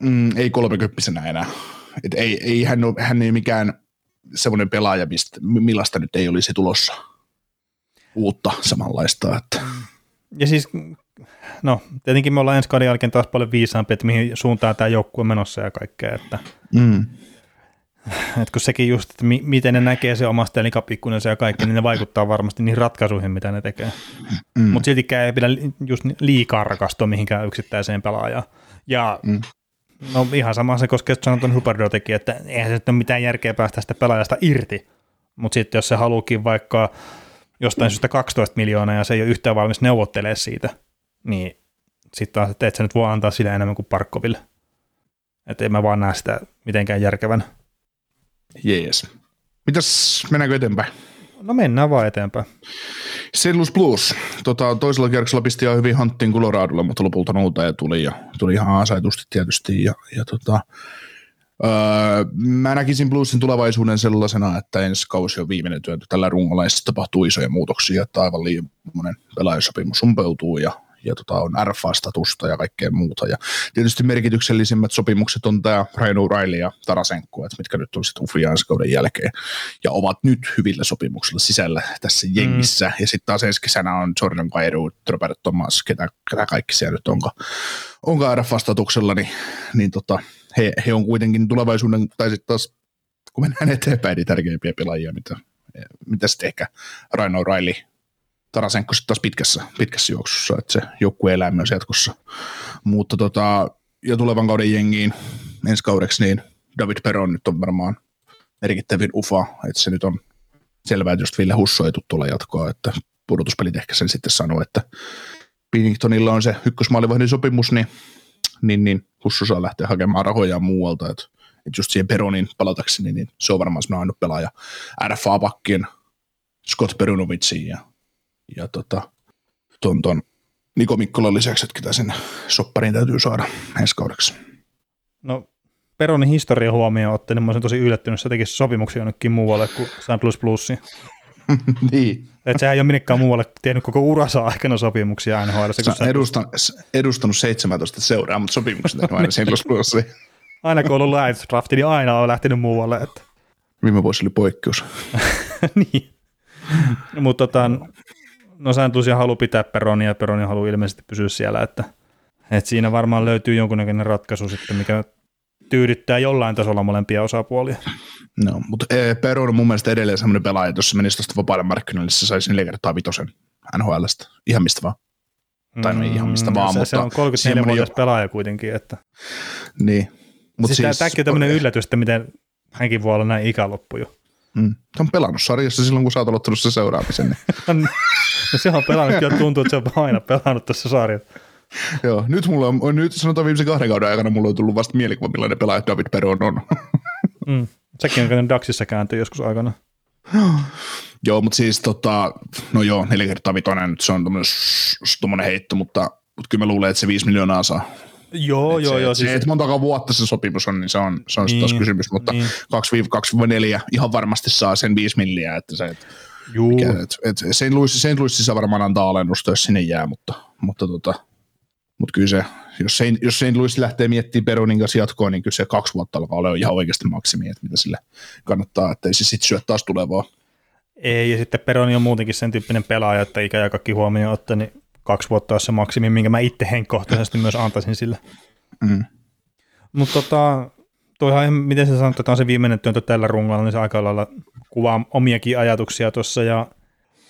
S1: mm, ei kolmekymppisenä enää et ei, ei hän, ole, hän ei mikään semmoinen pelaaja, mistä, millaista nyt ei olisi tulossa uutta samanlaista. Että.
S2: Ja siis, no tietenkin me ollaan ensi kauden jälkeen taas paljon viisaampi, että mihin suuntaan tämä joukkue on menossa ja kaikkea. Että, mm. että kun sekin just, että mi- miten ne näkee se omasta elikapikkunensa ja kaikki, niin ne vaikuttaa varmasti niihin ratkaisuihin, mitä ne tekee. Mm. Mutta siltikään ei pidä just liikaa rakastua mihinkään yksittäiseen pelaajaan. Ja mm. No ihan sama se koskee, että sanotaan Huberdo teki, että eihän se nyt ole mitään järkeä päästä sitä pelaajasta irti. Mutta sitten jos se haluukin vaikka jostain syystä 12 miljoonaa ja se ei ole yhtään valmis neuvottelemaan siitä, niin sitten taas, että et sä nyt voi antaa sille enemmän kuin Parkkoville. Että en mä vaan näe sitä mitenkään järkevän.
S1: Jees. Mitäs, mennäänkö eteenpäin?
S2: No mennään vaan eteenpäin.
S1: St. Louis Blues. Tota, toisella kierroksella pisti ihan hyvin hanttiin Coloradolle, mutta lopulta nouta ja tuli, ja tuli ihan asetusti tietysti. Ja, ja tota, öö, mä näkisin Bluesin tulevaisuuden sellaisena, että ensi kausi on viimeinen työntö tällä rungolla, ja tapahtuu isoja muutoksia, että aivan liian monen pelaajasopimus umpeutuu, ja ja tota, on RFA-statusta ja kaikkea muuta. Ja tietysti merkityksellisimmät sopimukset on tämä Ryan O'Reilly ja Tarasenko, että mitkä nyt on sitten Ufia ensi kauden jälkeen ja ovat nyt hyvillä sopimuksilla sisällä tässä jengissä. Mm. Ja sitten taas ensi kesänä on Jordan Kairu, Robert Thomas, ketä, ketä kaikki siellä nyt onko, onko RFA-statuksella, niin, niin tota, he, he on kuitenkin tulevaisuuden, tai sitten taas kun mennään eteenpäin, niin tärkeimpiä pelaajia, mitä, mitä sitten ehkä Ryan O'Reilly Tarasenko sitten taas pitkässä, pitkässä juoksussa, että se joukkue elää myös jatkossa. Mutta tota, ja tulevan kauden jengiin ensi kaudeksi, niin David Peron nyt on varmaan merkittävin ufa, että se nyt on selvää, että just Ville Husso ei tulla jatkoa, että pudotuspelit ehkä sen sitten sanoo, että Pinningtonilla on se ykkösmaalivahdin sopimus, niin, niin, niin Husso saa lähteä hakemaan rahoja muualta, että, että just siihen Peronin palatakseni, niin se on varmaan semmoinen ainut pelaaja RFA-pakkien Scott Perunovitsiin ja ja tota, ton, ton Niko Mikkolan lisäksi, että ketä sen soppariin täytyy saada ensi kaudeksi.
S2: No Peronin historia huomioon ottaen, niin mä olisin tosi yllättynyt, että se tekisi sopimuksia jonnekin muualle kuin St. Louis Plussiin.
S1: niin.
S2: Että sehän ei ole minnekään muualle tehnyt koko uransa aikana sopimuksia NHL.
S1: On edustan, edustanut 17 seuraa, mutta sopimukset on aina St. Louis Plussiin.
S2: aina kun on ollut live drafti, niin aina on lähtenyt muualle. Että.
S1: Viime vuosi oli poikkeus.
S2: niin. mutta tota, no St. Lucia haluaa pitää Peronia ja Peroni haluaa ilmeisesti pysyä siellä, että, että siinä varmaan löytyy jonkunnäköinen ratkaisu sitten, mikä tyydyttää jollain tasolla molempia osapuolia.
S1: No, mutta Peron on mun mielestä edelleen semmoinen pelaaja, että jos se menisi tuosta vapaille markkinoille, se saisi neljä kertaa vitosen NHLstä, ihan mistä vaan. Tai no ihan mistä mm, vaan,
S2: se,
S1: mutta...
S2: Se on 34-vuotias jo... pelaaja kuitenkin, että...
S1: Niin.
S2: Mut siis, siis tämäkin on tämmöinen yllätys, että miten hänkin voi olla näin ikäloppu jo.
S1: Mm. on pelannut sarjassa silloin, kun sä oot aloittanut se seuraamisen. Niin.
S2: no se on pelannut, ja tuntuu, että se on aina pelannut tässä sarjassa.
S1: Joo, nyt mulla on, nyt sanotaan viimeisen kahden kauden aikana mulla on tullut vasta mielikuva, millainen pelaaja David Peron on.
S2: mm. Sekin on Daxissa kääntyy joskus aikana.
S1: joo, mutta siis tota, no joo, neljä kertaa vitonen, se on tuommoinen heitto, mutta, mutta kyllä mä luulen, että se viisi miljoonaa saa
S2: Joo,
S1: et
S2: joo,
S1: se,
S2: joo.
S1: Se, siis... että montako vuotta se sopimus on, niin se on, se on niin, taas kysymys, mutta niin. 2-4 ihan varmasti saa sen 5 milliä, että se, et, mikä, et, et St. Louis, St. Louisissa varmaan antaa alennusta, jos sinne jää, mutta, mutta, tota, mutta kyllä se, jos St. jos St. Louis lähtee miettimään Peronin kanssa jatkoa, niin kyllä se kaksi vuotta alkaa olla ihan oikeasti maksimi, että mitä sille kannattaa, että ei se sitten syö taas tulevaa.
S2: Ei, ja sitten Peroni on muutenkin sen tyyppinen pelaaja, että ikä ja kaikki huomioon ottaa, niin kaksi vuotta olisi se maksimi, minkä mä itse henkkohtaisesti myös antaisin sille. Mm. Mutta tota, toihan, miten sä sanot, että on se viimeinen työntö tällä rungolla, niin se aika lailla kuvaa omiakin ajatuksia tuossa. Ja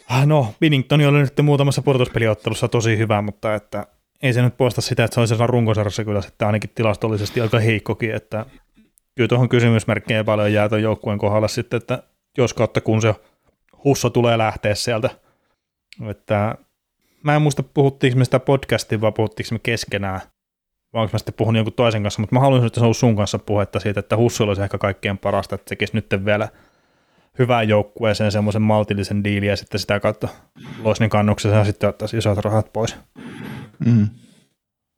S2: ah, no, Binnington oli nyt muutamassa pudotuspeliottelussa tosi hyvä, mutta että ei se nyt poista sitä, että se olisi runkosarjassa kyllä sitten ainakin tilastollisesti aika heikkokin, että kyllä tuohon kysymysmerkkejä paljon jää tuon joukkueen kohdalla sitten, että jos kautta kun se Husso tulee lähteä sieltä Että mä en muista, puhuttiinko me sitä podcastia vai puhuttiinko me keskenään, vai onko mä sitten puhunut jonkun toisen kanssa, mutta mä haluaisin, että se on sun kanssa puhetta siitä, että Hussu olisi ehkä kaikkein parasta, että tekisi nyt vielä hyvään joukkueeseen semmoisen maltillisen diilin ja sitten sitä kautta loisnin kannuksessa ja sitten ottaisi isot rahat pois.
S1: Mm.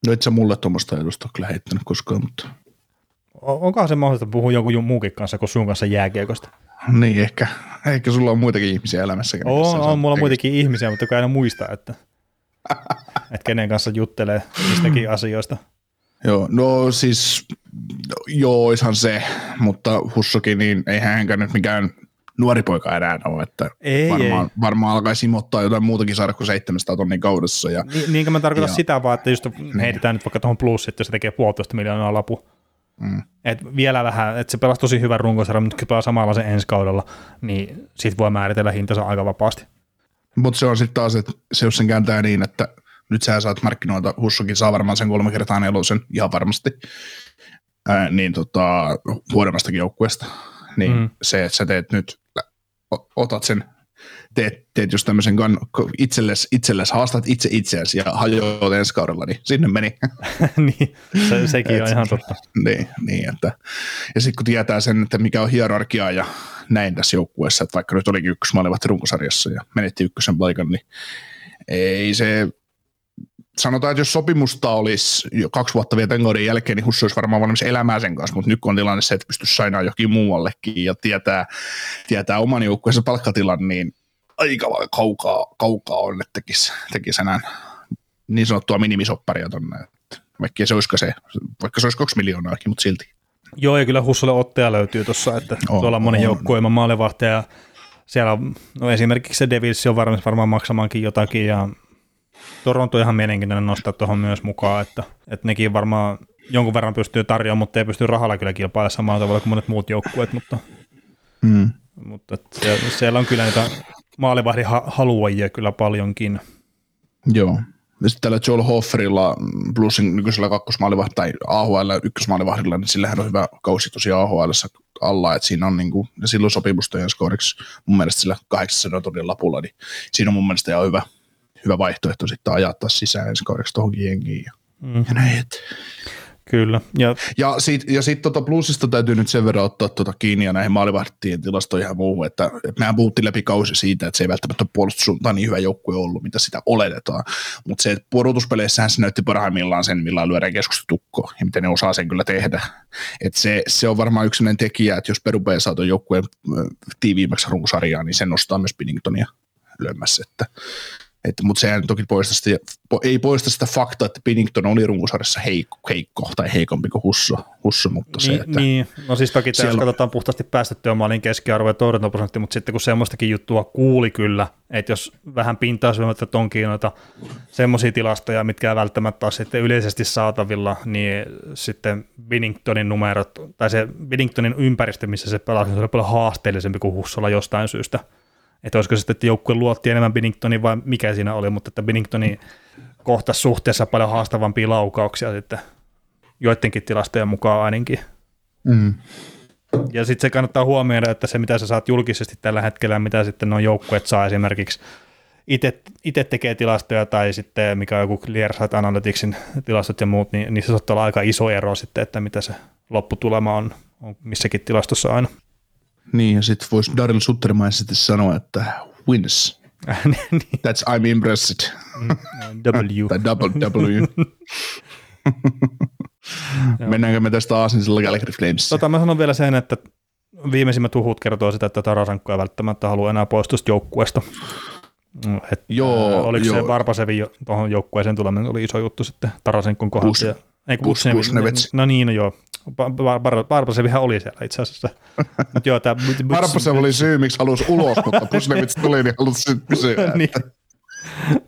S1: No et sä mulle tuommoista edusta kyllä heittänyt koskaan, mutta...
S2: Onkohan se mahdollista puhua jonkun muunkin kanssa kuin sun kanssa jääkiekosta?
S1: Niin, ehkä, ehkä sulla on muitakin ihmisiä elämässä.
S2: On, on, mulla on muitakin ihmisiä, mutta kun aina muista, että, että kenen kanssa juttelee mistäkin asioista.
S1: Joo, no siis, joo, oishan se, mutta Hussokin, niin eihän hänkään nyt mikään nuori poika enää ole, että
S2: ei,
S1: varmaan,
S2: ei.
S1: varmaan alkaisi imottaa jotain muutakin saada kuin 700 tonnin kaudessa. Ja,
S2: Ni, niinkö mä tarkoitan
S1: ja,
S2: sitä vaan, että just heitetään nyt vaikka tuohon plus, että se tekee puolitoista miljoonaa lapu. Mm. Et vielä vähän, että se pelasi tosi hyvän runkosarjan, mutta pelaa samalla se ensi kaudella, niin siitä voi määritellä hintansa aika vapaasti.
S1: Mutta se on sitten taas, että se jos sen kääntää niin, että nyt sä saat markkinoita, Hussokin saa varmaan sen kolme kertaa nelosen ihan varmasti, ää, niin tota, huonommastakin joukkueesta. Niin mm. se, että sä teet nyt, otat sen, teet, teet just tämmöisen kann, itsellesi, itsellesi, haastat itse itseäsi ja hajoat ensi kaudella, niin sinne meni.
S2: niin, se, sekin Et, on ihan totta.
S1: Niin, niin että, ja sitten kun tietää sen, että mikä on hierarkia ja näin tässä joukkueessa, että vaikka nyt olikin ykkösmaalivahti runkosarjassa ja menetti ykkösen paikan, niin ei se sanotaan, että jos sopimusta olisi jo kaksi vuotta vielä tämän jälkeen, niin Hussu olisi varmaan valmis elämään sen kanssa, mutta nyt kun on tilanne se, että pystyisi sainaan jokin muuallekin ja tietää, tietää oman joukkueensa palkkatilan, niin aika kaukaa, kaukaa on, että tekisi, tekisi enää niin sanottua minimisopparia tuonne. Vaikka se se, vaikka se olisi kaksi miljoonaakin, mutta silti.
S2: Joo, ja kyllä Hussulle ottaja löytyy tuossa, että on, tuolla on moni joukkueen maalivahtaja. Siellä on, no esimerkiksi se Devils on varmaan, varmaan maksamaankin jotakin, ja Toronto ihan mielenkiintoinen nostaa tuohon myös mukaan, että, että nekin varmaan jonkun verran pystyy tarjoamaan, mutta ei pysty rahalla kyllä kilpailemaan samalla tavalla kuin monet muut joukkueet, mutta,
S1: mm.
S2: mutta siellä, siellä on kyllä niitä maalivahdin haluajia kyllä paljonkin.
S1: Joo. Ja sitten tällä Joel Hofferilla, Bluesin nykyisellä kakkosmaalivahti tai AHL ykkösmaalivahdilla, niin sillähän on hyvä kausi tosiaan AHL alla, että siinä on niin kuin, ja silloin sopimustojen skooriksi mun mielestä sillä 800 tonnin lapulla, niin siinä on mun mielestä ihan hyvä, hyvä vaihtoehto sitten ajattaa sisään ensi kaudeksi tuohonkin jengiin ja, mm. ja näin. Et.
S2: Kyllä.
S1: Ja, ja sitten ja sit tota plusista täytyy nyt sen verran ottaa tota kiinni ja näihin maalivahtien tilastoihin ja muuhun, että, mehän puhuttiin läpi kausi siitä, että se ei välttämättä puolustussuuntaan niin hyvä joukkue ollut, mitä sitä oletetaan. Mutta se, että pudotuspeleissähän se näytti parhaimmillaan sen, millä lyödään keskustetukko ja miten ne osaa sen kyllä tehdä. Et se, se, on varmaan yksi tekijä, että jos Peru saa joukkueen tiiviimmäksi runkosarjaa, niin se nostaa myös Pinningtonia lyömässä. Että, mutta sehän toki poista sitä, ei poista sitä faktaa, että Pinnington oli runkosarjassa heikko, heikko tai heikompi kuin Husso, Husso mutta
S2: niin,
S1: se, että...
S2: Niin, no siis toki siellä... jos katsotaan puhtaasti päästettyä maalin keskiarvo ja torjuntaprosentti, mutta sitten kun semmoistakin juttua kuuli kyllä, että jos vähän pintaa syömättä tonkin noita semmoisia tilastoja, mitkä ei välttämättä ole sitten yleisesti saatavilla, niin sitten Binningtonin numerot, tai se Binningtonin ympäristö, missä se pelasi, se oli paljon haasteellisempi kuin Hussolla jostain syystä että olisiko sitten, että joukkue luotti enemmän Binningtonin vai mikä siinä oli, mutta että Binningtoni kohtasi suhteessa paljon haastavampia laukauksia sitten joidenkin tilastojen mukaan ainakin.
S1: Mm.
S2: Ja sitten se kannattaa huomioida, että se mitä sä saat julkisesti tällä hetkellä, mitä sitten nuo joukkueet saa esimerkiksi itse tekee tilastoja tai sitten mikä on joku Clearsight Analyticsin tilastot ja muut, niin niissä saattaa olla aika iso ero sitten, että mitä se lopputulema on, on missäkin tilastossa aina.
S1: Niin, ja sitten voisi Daryl Suttermaisesti sanoa, että wins. That's I'm impressed.
S2: Mm, w.
S1: tai double W. Mennäänkö me tästä Aasinsilta Calgary Flames?
S2: Tota, mä sanon vielä sen, että viimeisimmät tuhut kertoo sitä, että Tarasenko ei välttämättä halua enää poistua joukkueesta. Et,
S1: joo,
S2: oliko
S1: joo.
S2: se Varpasevin tuohon joukkueeseen tuleminen oli iso juttu sitten Tarasenkon kohdalla.
S1: Bus,
S2: ei,
S1: Bus, Busnevets.
S2: No niin, no joo. Barbasevihan oli siellä itse asiassa. Mut joo, tää,
S1: Barbasev oli syy, miksi halusi ulos, mutta Busnevits tuli, niin halusi pysyä.
S2: niin.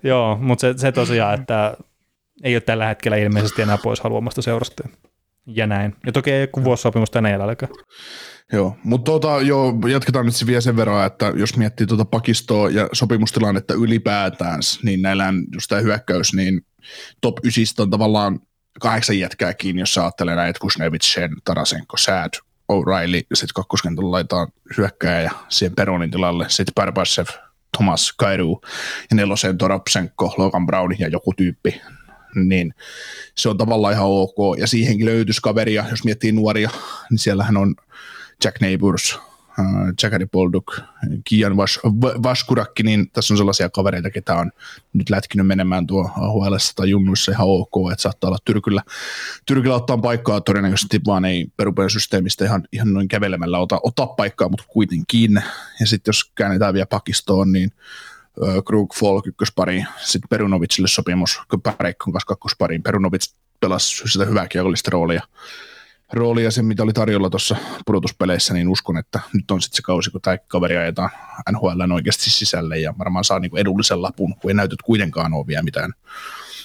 S2: Joo, mutta se, se tosiaan, että ei ole tällä hetkellä ilmeisesti enää pois haluamasta seurasta. Ja näin. Ja toki ei ole vuosisopimusta enää jäljelläkään.
S1: Joo, mutta tota, joo, jatketaan nyt vielä sen verran, että jos miettii tuota pakistoa ja sopimustilannetta ylipäätään, niin näillä just tämä hyökkäys, niin top 9 on tavallaan kahdeksan jätkää kiinni, jos ajattelee näitä Kusnevich, Shen, Tarasenko, Sad, O'Reilly, sitten kakkoskentällä laitetaan hyökkää ja siihen Peronin tilalle, sitten Barbasev, Thomas Kairu ja neloseen Toropsenko, Logan Brown ja joku tyyppi, niin se on tavallaan ihan ok. Ja siihenkin löytyisi kaveria, jos miettii nuoria, niin siellähän on Jack Neighbors, Jackari Polduk, Kian Vas, Vaskurakki, niin tässä on sellaisia kavereita, ketä on nyt lätkinyt menemään tuo AHL tai junnuissa ihan ok, että saattaa olla Tyrkyllä, Tyrkyllä ottaa paikkaa todennäköisesti vaan ei perupen systeemistä ihan, ihan noin kävelemällä ota, ottaa paikkaa, mutta kuitenkin. Ja sitten jos käännetään vielä pakistoon, niin Krug Folk ykköspari, sitten Perunovicille sopimus Pareikon kanssa kakkospariin. Perunovic pelasi sitä hyvää kiekollista roolia roolia sen, mitä oli tarjolla tuossa pudotuspeleissä, niin uskon, että nyt on sitten se kausi, kun tämä kaveri ajetaan NHL oikeasti sisälle ja varmaan saa niinku edullisen lapun, kun ei näytöt kuitenkaan ole vielä mitään.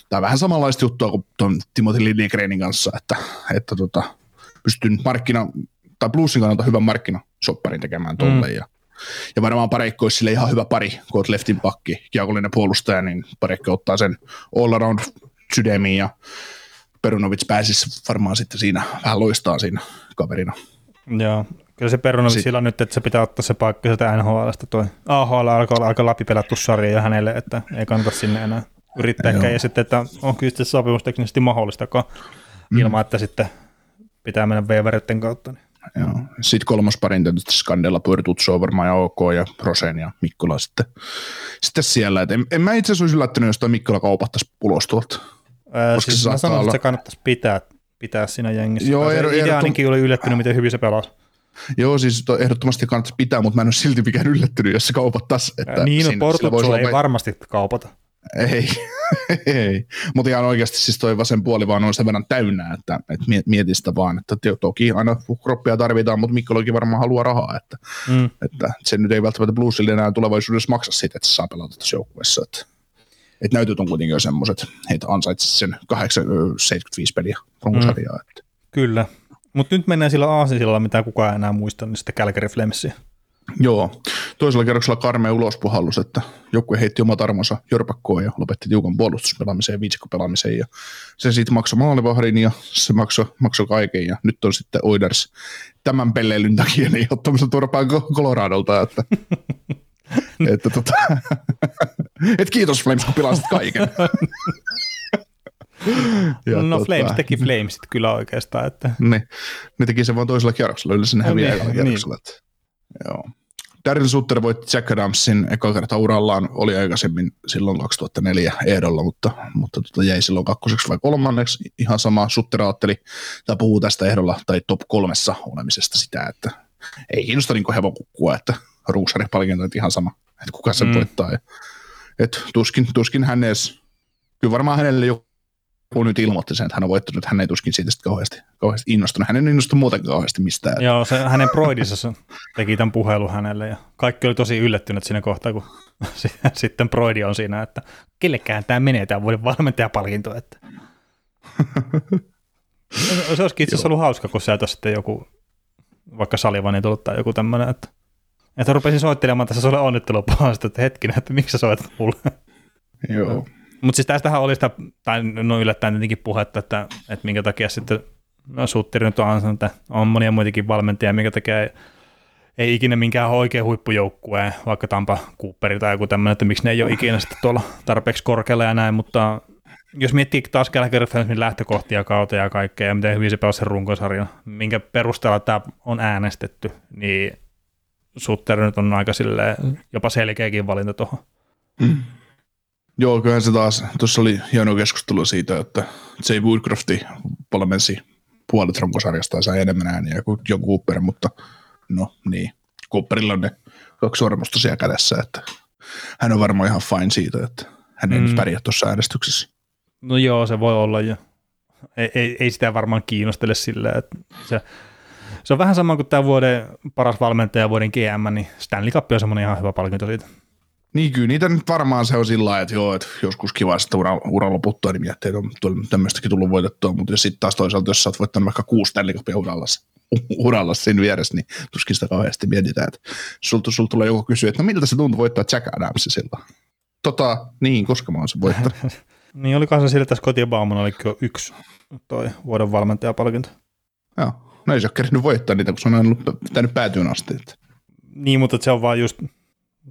S1: Tämä vähän samanlaista juttua kuin tuon Timothy Lindgrenin kanssa, että, että tota, pystyn markkina, tai Bluesin kannalta hyvän markkinasopparin tekemään tolle mm. ja ja varmaan pareikko olisi sille ihan hyvä pari, kun olet leftin pakki, kiekollinen puolustaja, niin pareikko ottaa sen all around sydämiin ja Perunovic pääsisi varmaan sitten siinä vähän loistaa siinä kaverina.
S2: Joo, kyllä se Perunovic sillä nyt, että se pitää ottaa se paikka sieltä NHLstä. Toi AHL alkoi olla aika läpipelattu sarja ja hänelle, että ei kannata sinne enää yrittääkään. Ja sitten, että on kyllä sitten sopimusteknisesti mahdollistakaan mm. ilman, että sitten pitää mennä veiveritten kautta. Niin.
S1: Joo. Sitten kolmas parin tietysti Skandella, Puertutso on varmaan ja OK ja Rosen ja Mikkola sitten, sitten siellä. Et en, en, mä itse asiassa olisi yllättynyt, jos toi Mikkola kaupattaisi ulos tuolta.
S2: Ää, siis mä sanoin, että se kannattaisi pitää, pitää siinä jengissä. Joo, er, itse ainakin oli yllättynyt, miten hyvin se pelasi.
S1: Joo, siis to, ehdottomasti kannattaisi pitää, mutta mä en ole silti mikään yllättynyt, jos se kaupattaisi. Että
S2: niin, no Portutso ei varmasti kaupata.
S1: Ei, ei. Mutta ihan oikeasti siis toi vasen puoli vaan on sen verran täynnä, että, että mieti sitä vaan, että toki aina kroppia tarvitaan, mutta Mikkolokin varmaan haluaa rahaa, että, mm. että se nyt ei välttämättä Bluesille enää tulevaisuudessa maksa siitä, että se saa pelata tässä joukkueessa. Että että näytöt on kuitenkin jo semmoiset, että ansaitsit sen 8, 75 peliä runkosarjaa. Mm.
S2: Kyllä, mutta nyt mennään sillä aasisilla, mitä kukaan enää muista, niin sitten Calgary Flamsia.
S1: Joo, toisella kerroksella karmea ulospuhallus, että joku heitti omat armonsa jorpakkoon ja lopetti tiukan puolustuspelaamiseen ja viitsikkopelaamiseen ja se sitten maksoi maalivahdin ja se maksoi, maksoi kaiken ja nyt on sitten Oiders tämän pelleilyn takia niin ottamassa turpaan Coloradolta, että että tota, et kiitos Flames, kun pilasit kaiken.
S2: ja no tota, Flames teki Flamesit kyllä oikeastaan. Että.
S1: Ne, ne teki sen vaan toisella kierroksella, yleensä ne häviää niin, kierroksella. Niin. Joo. Daryl Sutter voitti Jack Adamsin eka kerta urallaan, oli aikaisemmin silloin 2004 ehdolla, mutta, mutta tota jäi silloin kakkoseksi vai kolmanneksi. Ihan sama Sutter ajatteli, tai puhuu tästä ehdolla tai top kolmessa olemisesta sitä, että ei kiinnosta niin hevokukkua, että ruusaripalkinto, että ihan sama, että kuka sen mm. voittaa. Et tuskin, tuskin hän edes, kyllä varmaan hänelle joku nyt ilmoitti sen, että hän on voittanut, hän ei tuskin siitä sitten kauheasti, kauheasti innostunut. Hän ei innostunut muuten kauheasti mistään.
S2: Joo, se, hänen Broidissa teki tämän puhelun hänelle ja kaikki oli tosi yllättynyt siinä kohtaa, kun sitten Broidi on siinä, että kellekään tämä menee tämän vuoden valmentajapalkinto. Että. se olisikin itse asiassa ollut hauska, kun sieltä sitten joku, vaikka Salivani tullut tai joku tämmöinen, että että rupesin soittelemaan tässä sulle onnittelupalasta, että hetkinen, että miksi sä soitat mulle.
S1: Joo.
S2: Mutta siis tästähän oli sitä, tai no yllättäen tietenkin puhetta, että, että minkä takia sitten no, Sutteri nyt on että on monia muitakin valmentajia, minkä takia ei, ei ikinä minkään oikein huippujoukkueen, vaikka Tampa Cooperi tai joku tämmöinen, että miksi ne ei ole ikinä sitten tuolla tarpeeksi korkealla ja näin, mutta jos miettii taas Gallagher lähtökohtia kautta ja kaikkea ja miten hyvin se pelasi sen runkosarjan, minkä perusteella tämä on äänestetty, niin Sutter nyt on aika silleen, mm. jopa selkeäkin valinta tuohon. Mm.
S1: Joo, kyllähän se taas, tuossa oli hieno keskustelu siitä, että Jay Woodcrofti valmensi puolet runkosarjasta ja sai enemmän ääniä kuin John Cooper, mutta no niin, Cooperilla on ne kaksi sormusta siellä kädessä, että hän on varmaan ihan fine siitä, että hän ei mm. nyt pärjää tuossa äänestyksessä.
S2: No joo, se voi olla ja ei, ei, ei sitä varmaan kiinnostele silleen, että se se on vähän sama kuin tämä vuoden paras valmentaja vuoden GM, niin Stanley Cup on semmoinen ihan hyvä palkinto siitä.
S1: Niin kyllä niitä nyt varmaan se on sillä lailla, että joo, että joskus kiva, että ura, ura loputtua, niin miettii, että on tämmöistäkin tullut voitettua, mutta jos sitten taas toisaalta, jos sä oot voittanut vaikka kuusi Stanley Cupia uralla, uralla siinä vieressä, niin tuskin sitä kauheasti mietitään, että sulta, tulee joku kysyä, että no miltä se tuntuu voittaa Jack Adams sillä Tota, niin, koska mä oon sen voittanut.
S2: niin, oli kanssa sillä tässä kotibaumana oli yksi toi vuoden valmentajapalkinto.
S1: Joo, No ei se ole kerännyt voittaa niitä, kun se on ollut pitänyt päätyyn asti. Että.
S2: Niin, mutta se on vaan just,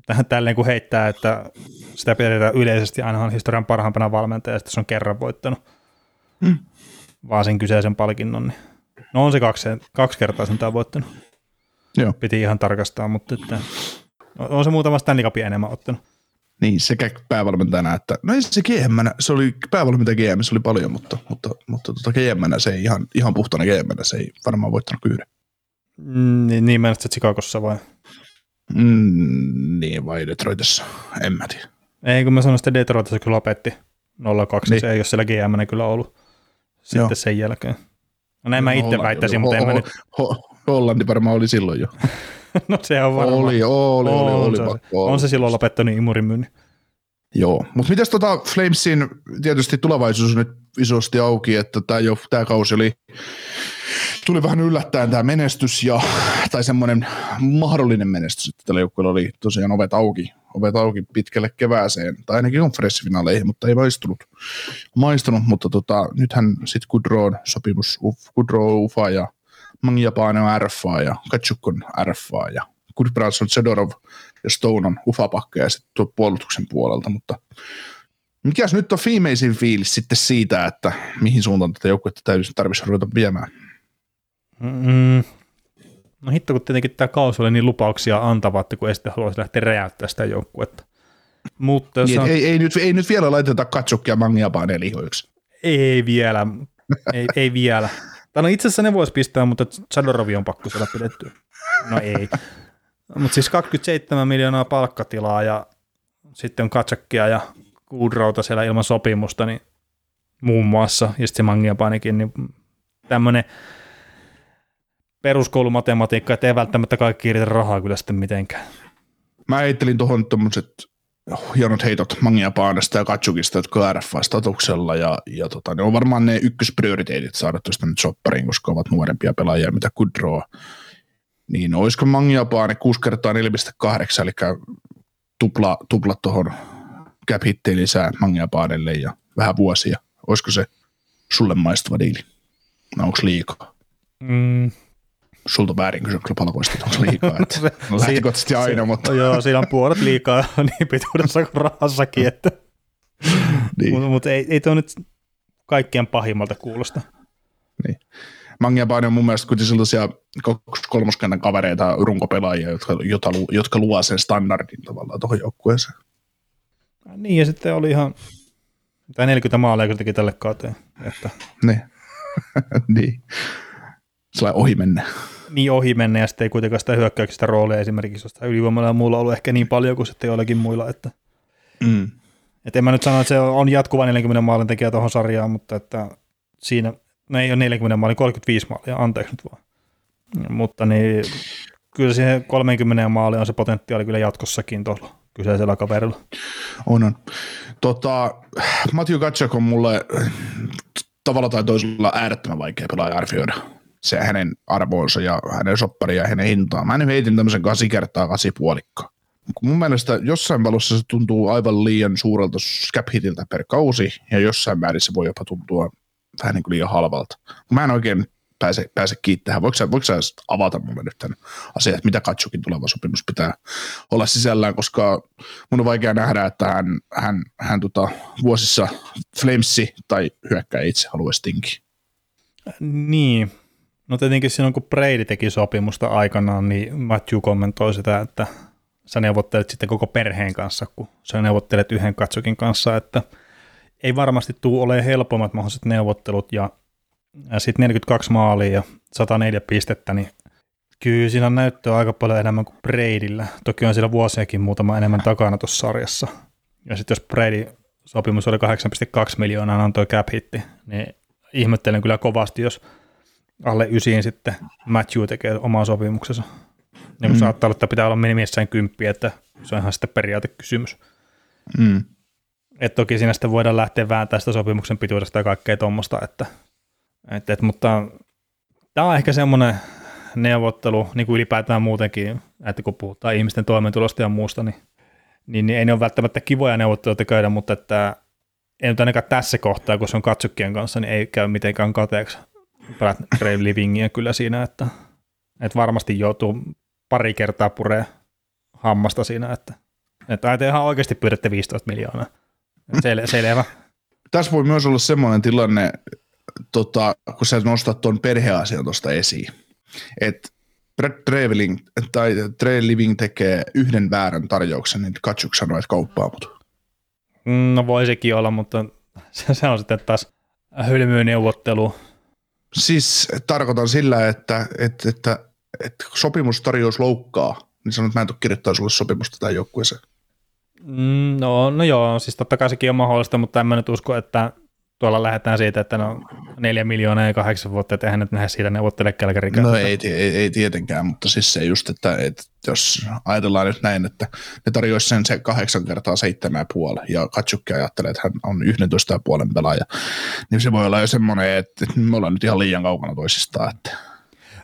S2: tähän tälleen kun heittää, että sitä pidetään yleisesti aina historian parhaimpana valmentajana, ja se on kerran voittanut hmm. vaan sen kyseisen palkinnon. Niin. No on se kaksi, kaksi kertaa sen tämä voittanut. Joo. Piti ihan tarkastaa, mutta että, on se muutama Stanley Cupia enemmän ottanut.
S1: Niin, sekä päävalmentajana että, no ei se gm se oli päävalmentaja GM, se oli paljon, mutta, mutta, mutta tota gm se ei ihan, ihan puhtana gm se ei varmaan voittanut kyllä.
S2: Mm, niin, niin se Chicagossa vai?
S1: Mm, niin, vai Detroitissa, en mä tiedä.
S2: Ei, kun mä sanoin, että Detroitissa kyllä lopetti 02, niin. se ei ole siellä GM kyllä ollut sitten Joo. sen jälkeen. No näin no, mä itse väittäisin, mutta en mä nyt...
S1: Hollanti varmaan oli silloin jo.
S2: no se on varmaan.
S1: Oli, oli, oli, oli, oli
S2: se,
S1: pakko
S2: On se silloin lopettanut imurin myynnin.
S1: Joo, mutta mitäs tota Flamesin, tietysti tulevaisuus on nyt isosti auki, että tämä jo, kausi oli, tuli vähän yllättäen tämä menestys, ja, tai semmoinen mahdollinen menestys, että tällä joukkueella oli tosiaan ovet auki, ovet auki pitkälle kevääseen, tai ainakin konferenssifinaaleihin, mutta ei maistunut, maistunut mutta tota, nythän sitten Goodrow sopimus, Goodrow Ufa ja Mangiapane on RFA ja Kachuk on RFA ja Goodbranson, Sedorov ja Stone on ufapakkeja ja sitten tuo puolustuksen puolelta, mutta mikäs nyt on viimeisin fiilis sitten siitä, että mihin suuntaan tätä joukkuetta täytyy tarvitsisi ruveta viemään?
S2: Mm, no hitto, kun tietenkin tämä kausi oli niin lupauksia antava, että kun ei sitten haluaisi lähteä räjäyttämään sitä joukkuetta. Mutta
S1: niin, on... ei, ei, nyt, ei nyt vielä laiteta katsukkia mangia lihoiksi.
S2: Ei vielä, ei, ei vielä. Tai no itse asiassa ne voisi pistää, mutta Chadorovi on pakko siellä pidettyä. No ei. Mutta siis 27 miljoonaa palkkatilaa ja sitten on Katsakia ja Kudrouta siellä ilman sopimusta, niin muun muassa, ja sitten se Mangiapanikin, niin tämmöinen peruskoulumatematiikka, että ei välttämättä kaikki irti rahaa kyllä sitten mitenkään.
S1: Mä heittelin tuohon tuommoiset hienot heitot Mangia Paanesta ja Katsukista, jotka on RF-statuksella, ja, ja tota, ne on varmaan ne ykkösprioriteetit saada tuosta nyt soppariin, koska ovat nuorempia pelaajia, mitä Kudroa. Niin olisiko Mangia Paane 6 kertaa 4,8, eli tupla, tupla tuohon cap lisää Mangia Paanelle ja vähän vuosia. Olisiko se sulle maistuva diili? No onko liikaa?
S2: Mm,
S1: sulta väärin kysyä kyllä palkoista, onko liikaa. Että, no lähtökohtaisesti aina,
S2: se,
S1: mutta...
S2: Joo, siinä on puolet liikaa niin pituudessa kuin rahassakin, että... niin. Mutta mut ei, ei tuo nyt kaikkien pahimmalta kuulosta.
S1: Niin. Mangia Bani on mun mielestä kuitenkin sellaisia kolmoskannan kavereita, runkopelaajia, jotka, jotka, jotka luo sen standardin tavallaan tuohon joukkueeseen.
S2: Niin, ja sitten oli ihan, tai 40 maalia kun teki tälle kauteen. Että...
S1: Niin. niin. Sellainen ohi mennä
S2: niin ohi mennä ja sitten ei kuitenkaan sitä hyökkäyksistä roolia esimerkiksi jostain ylivoimalla ja muulla ollut ehkä niin paljon kuin sitten joillakin muilla. Että,
S1: mm.
S2: et en mä nyt sano, että se on jatkuva 40 maalin tekijä tuohon sarjaan, mutta että siinä, no ei ole 40 maalin, 35 maalia, anteeksi nyt vaan. Mutta niin, kyllä siihen 30 maalia on se potentiaali kyllä jatkossakin tuolla kyseisellä kaverilla.
S1: On, on. Tota, Matthew Katsak on mulle tavalla tai toisella äärettömän vaikea pelaaja arvioida se hänen arvoonsa ja hänen sopparia ja hänen hintaan. Mä nyt heitin tämmöisen kasi kertaa kasi puolikka. Mun mielestä jossain valossa se tuntuu aivan liian suurelta cap hitiltä per kausi, ja jossain määrin se voi jopa tuntua vähän niin kuin liian halvalta. Mä en oikein pääse, pääse kiittämään. Voiko sä, voiko sä avata mulle nyt tämän asian, että mitä Katsukin tuleva sopimus pitää olla sisällään, koska mun on vaikea nähdä, että hän, hän, hän tota, vuosissa Flamesi tai hyökkää itse haluaisi tinkiä.
S2: Niin, No tietenkin silloin, kun Brady teki sopimusta aikanaan, niin Matthew kommentoi sitä, että sä neuvottelet sitten koko perheen kanssa, kun sä neuvottelet yhden katsokin kanssa, että ei varmasti tule ole helpommat mahdolliset neuvottelut, ja, ja sitten 42 maalia ja 104 pistettä, niin kyllä siinä näyttöä aika paljon enemmän kuin Bradyllä. Toki on siellä vuosiakin muutama enemmän takana tuossa sarjassa. Ja sitten jos Brady sopimus oli 8,2 miljoonaa, antoi cap hitti, niin ihmettelen kyllä kovasti, jos – alle ysiin sitten Matthew tekee omaa sopimuksensa. Niin mm. saattaa olla, että pitää olla minimissään kymppi, että se on ihan sitten periaatekysymys.
S1: Mm.
S2: Et toki siinä sitten voidaan lähteä vääntämään sitä sopimuksen pituudesta ja kaikkea tuommoista, että, et, et, mutta tämä on ehkä semmoinen neuvottelu, niin kuin ylipäätään muutenkin, että kun puhutaan ihmisten toimeentulosta ja muusta, niin, niin, niin ei ne ole välttämättä kivoja neuvotteluita käydä, mutta että ei nyt ainakaan tässä kohtaa, kun se on katsukkien kanssa, niin ei käy mitenkään kateeksi Brad Livingiä kyllä siinä, että, että varmasti joutuu pari kertaa puree hammasta siinä, että, että ihan oikeasti pyydätte 15 miljoonaa. Sel, selvä.
S1: Tässä voi myös olla semmoinen tilanne, tota, kun sä nostat tuon perheasian tuosta esiin, että Brad Traveling, tai Trail Living tekee yhden väärän tarjouksen, niin Katsuk sanoo, että kauppaa mut.
S2: No voisikin olla, mutta se, se on sitten taas hylmyyneuvottelu.
S1: Siis tarkoitan sillä, että, että, että, että sopimustarjous loukkaa, niin sanot, että mä en tule kirjoittaa sulle sopimusta tai joukkueeseen.
S2: Mm, no, no joo, siis totta kai sekin on mahdollista, mutta en mä nyt usko, että tuolla lähdetään siitä, että no neljä miljoonaa ja kahdeksan vuotta, että eihän nyt nähdä siitä neuvottele Kälkärin
S1: No ei, ei, ei, tietenkään, mutta siis se just, että, että jos ajatellaan nyt näin, että ne tarjoaisi sen se kahdeksan kertaa seitsemän puoli ja Katsukki ajattelee, että hän on 11 ja puolen pelaaja, niin se voi olla jo semmoinen, että me ollaan nyt ihan liian kaukana toisistaan, että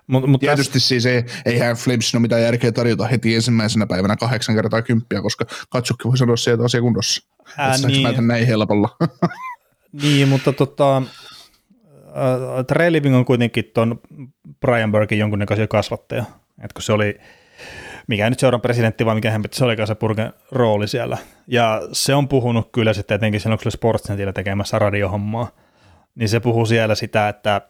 S1: Mut, mut Tietysti tässä... siis ei, eihän Flames ole mitään järkeä tarjota heti ensimmäisenä päivänä kahdeksan kertaa kymppiä, koska Katsukki voi sanoa sieltä asia kunnossa. Ää, niin. näin helpolla.
S2: Niin, mutta tota, äh, Trey Living on kuitenkin tuon Brian Burkin jonkunnäköisiä kasvattaja. Et kun se oli, mikä nyt seuran presidentti vai mikä hän se oli se Burgen rooli siellä. Ja se on puhunut kyllä sitten etenkin silloin, kun se Sportsnetillä tekemässä radiohommaa, niin se puhuu siellä sitä, että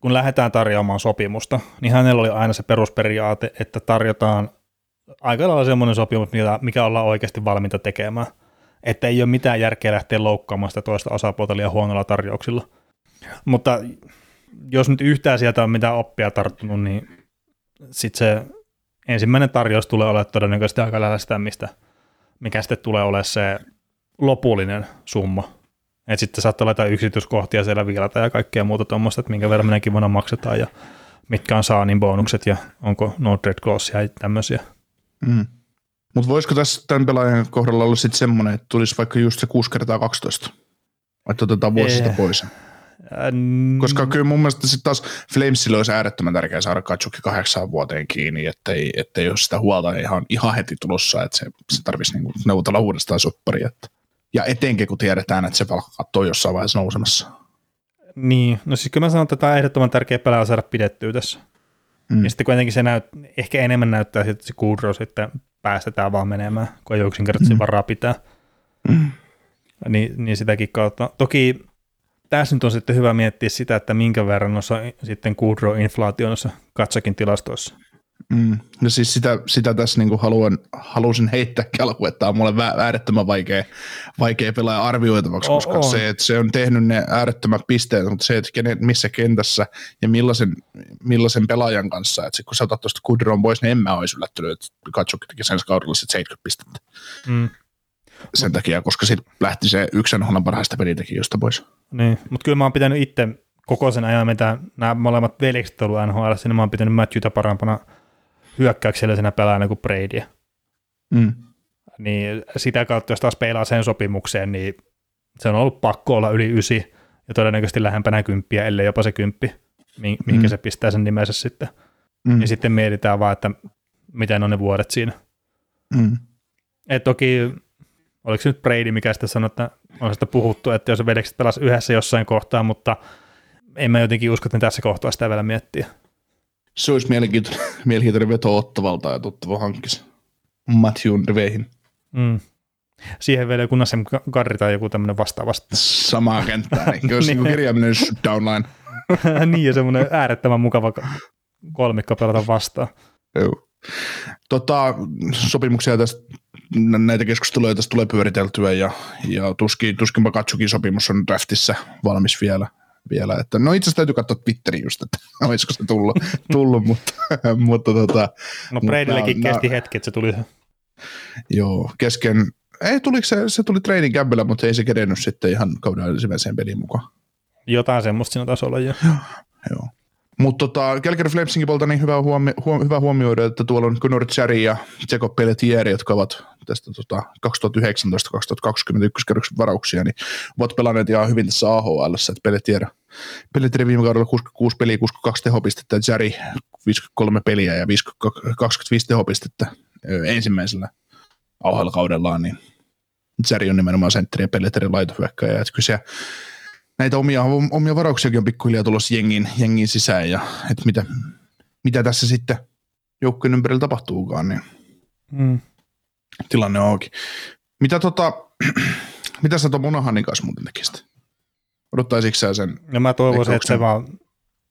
S2: kun lähdetään tarjoamaan sopimusta, niin hänellä oli aina se perusperiaate, että tarjotaan aika lailla semmoinen sopimus, mikä ollaan oikeasti valmiita tekemään että ei ole mitään järkeä lähteä loukkaamaan sitä toista osapuolta liian huonolla tarjouksilla. Mutta jos nyt yhtään sieltä on mitään oppia tarttunut, niin sitten se ensimmäinen tarjous tulee olemaan todennäköisesti aika lähellä sitä, mistä, mikä sitten tulee olemaan se lopullinen summa. Että sitten saattaa jotain yksityiskohtia siellä viilata ja kaikkea muuta tuommoista, että minkä verran minäkin vuonna maksetaan ja mitkä on saanin bonukset ja onko no clause ja tämmöisiä. Mm.
S1: Mutta voisiko tässä tämän pelaajan kohdalla olla sitten semmoinen, että tulisi vaikka just se 6 kertaa 12? Että otetaan vuosista Ei. pois. Koska kyllä mun mielestä sitten taas Flamesille olisi äärettömän tärkeää saada Katsukki kahdeksaan vuoteen kiinni, ettei, ettei ole sitä huolta ihan, ihan heti tulossa, että se, se tarvitsisi niinku neuvotella uudestaan soppari. Että. Ja etenkin kun tiedetään, että se palkkakatto on jossain vaiheessa nousemassa.
S2: Niin, no siis kyllä mä sanon, että tämä on ehdottoman tärkeä pelaa saada pidettyä tässä. Mm. Ja sitten kuitenkin se näyt, ehkä enemmän näyttää että se Kudro sitten päästetään vaan menemään, kun ei yksinkertaisesti mm. varaa pitää. Mm. Niin, niin sitäkin kautta. Toki tässä nyt on sitten hyvä miettiä sitä, että minkä verran on sitten Kudro-inflaatio noissa katsakin tilastoissa.
S1: Mm. No siis sitä, sitä tässä niinku haluan, halusin heittää kelku, että on mulle äärettömän vaikea, vaikea pelaa arvioitavaksi, koska on. se, että se on tehnyt ne äärettömät pisteet, mutta se, että kenen, missä kentässä ja millaisen, millaisen pelaajan kanssa, että kun sä otat tuosta Kudron pois, niin en mä olisi yllättynyt, että Katsukki teki sen kaudella sitten 70 pistettä. Mm. Sen Mut, takia, koska sitten lähti se yksi NHL parhaista pelitekijöistä pois.
S2: Niin, mutta kyllä mä oon pitänyt itse koko sen ajan, mitä nämä molemmat veljekset ollut NHL, niin mä oon pitänyt Matthewta parempana – hyökkäyksellisenä pelaajana kuin Brady. Mm. Niin sitä kautta, jos taas peilaa sen sopimukseen, niin se on ollut pakko olla yli ysi ja todennäköisesti lähempänä kymppiä, ellei jopa se kymppi, mihinkä mm. se pistää sen nimensä sitten. Mm. Ja sitten mietitään vaan, että miten on ne vuodet siinä. Mm. Et toki, oliko se nyt Brady, mikä sitä sanoi, että on sitä puhuttu, että jos veljekset pelas yhdessä jossain kohtaa, mutta en mä jotenkin usko, että tässä kohtaa sitä vielä miettiä
S1: se olisi mielenkiintoinen, mielenkiintoinen veto ottavalta ja tuttava hankkisi Matthewn riveihin. Mm.
S2: Siihen vielä joku Nasem Garri tai joku tämmöinen vastaavasti.
S1: Samaa kenttää, niin olisi niin. kirjaiminen downline.
S2: niin, ja semmoinen äärettömän mukava kolmikko pelata vastaan.
S1: Joo. Tota, sopimuksia tästä, näitä keskusteluja tästä tulee pyöriteltyä ja, ja tuskin, tuskinpa Katsukin sopimus on draftissa valmis vielä vielä. Että, no itse asiassa täytyy katsoa Twitteriin just, että olisiko se tullut, tullut mutta, mutta tota,
S2: No Bradyllekin kesti nää, hetki, että se tuli.
S1: Joo, kesken, ei tuliko se, se tuli training campilla, mutta ei se kerennyt sitten ihan kauden ensimmäiseen peliin mukaan.
S2: Jotain semmoista siinä tasolla jo.
S1: Joo. Mutta tota, Calgary Flamesingin puolta niin hyvä, huomi- huom- hyvä huomioida, että tuolla on Gunnar Cherry ja Jacob Pelletieri, jotka ovat tästä tota, 2019-2021 kerroksen varauksia, niin ovat pelanneet ihan hyvin tässä AHL, että Pelletieri, Pelletieri viime kaudella 66 peliä, 62 tehopistettä, ja Cherry 53 peliä ja 25 tehopistettä ensimmäisellä AHL-kaudellaan, niin Cherry on nimenomaan sentteri ja Pelletieri laitohyökkäjä, että kyllä näitä omia, omia varauksiakin on pikkuhiljaa tulossa jengin, jengin sisään ja että mitä, mitä tässä sitten joukkueen ympärillä tapahtuukaan. Niin. Mm. tilanne on auki. Mitä tota, mitä sä tuon Monahanin kanssa muuten tekisit? Odottaisitko sä sen?
S2: Ja mä toivoisin, että se vaan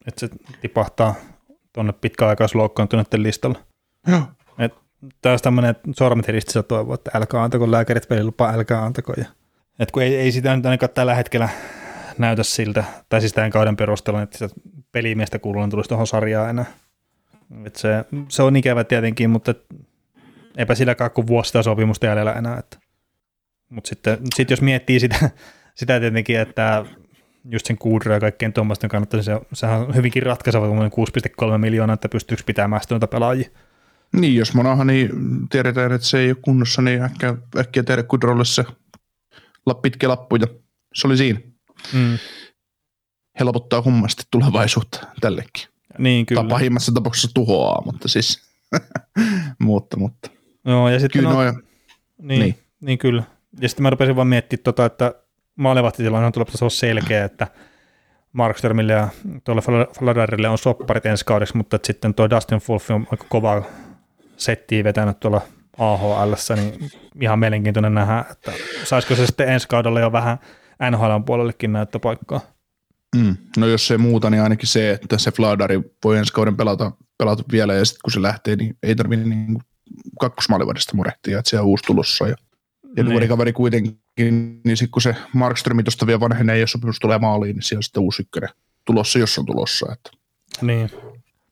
S2: että se tipahtaa tuonne pitkäaikaisloukkaantuneiden listalle.
S1: Joo.
S2: Taas tämmöinen sormet ristissä toivoo, että älkää antako lääkärit pelilupaa, älkää antako. Ja, et kun ei, ei sitä nyt ainakaan tällä hetkellä näytä siltä, tai siis tämän kauden perusteella, että pelimiestä kuuluu tulisi tuohon sarjaan enää. Et se, se, on ikävä tietenkin, mutta eipä silläkään kuin vuosi sitä sopimusta jäljellä enää. Mutta sitten sit jos miettii sitä, sitä tietenkin, että just sen kuudra ja kaikkien tuommoisten kannalta, niin se, sehän on hyvinkin ratkaiseva tuommoinen 6,3 miljoonaa, että pystyykö pitämään sitä noita pelaajia.
S1: Niin, jos Monahani tiedetään, että se ei ole kunnossa, niin äkkiä, äkkiä tehdä Kudrolle se pitkä lappu ja se oli siinä.
S2: Mm.
S1: Helpottaa hummasti tulevaisuutta tällekin.
S2: Niin,
S1: Kyllä. Tai pahimmassa tapauksessa tuhoaa, mutta siis, mutta, mutta.
S2: Joo, ja sitten
S1: Kyllä
S2: no,
S1: noin,
S2: niin,
S1: niin.
S2: niin. kyllä. Ja sitten mä rupesin vaan miettimään, tota, että maalivahtitilanne on tulossa olla selkeä, että Markströmille ja tuolle Fladarille on sopparit ensi kaudeksi, mutta että sitten tuo Dustin Wolf on aika kova settiä vetänyt tuolla AHL, niin ihan mielenkiintoinen nähdä, että saisiko se sitten ensi kaudella jo vähän NHL puolellekin näyttöpaikkaa.
S1: Mm. No jos se muuta, niin ainakin se, että se Fladari voi ensi kauden pelata, pelata vielä ja sitten kun se lähtee, niin ei tarvitse niin kakkosmaalivadista murehtia, että siellä on uusi tulossa. Ja, ja
S2: Niin.
S1: nuori kaveri kuitenkin, niin sitten kun se Markströmi tuosta vielä vanhenee ja sopimus tulee maaliin, niin siellä on sitten uusi ykkönen tulossa, jos on tulossa. Että
S2: Niin.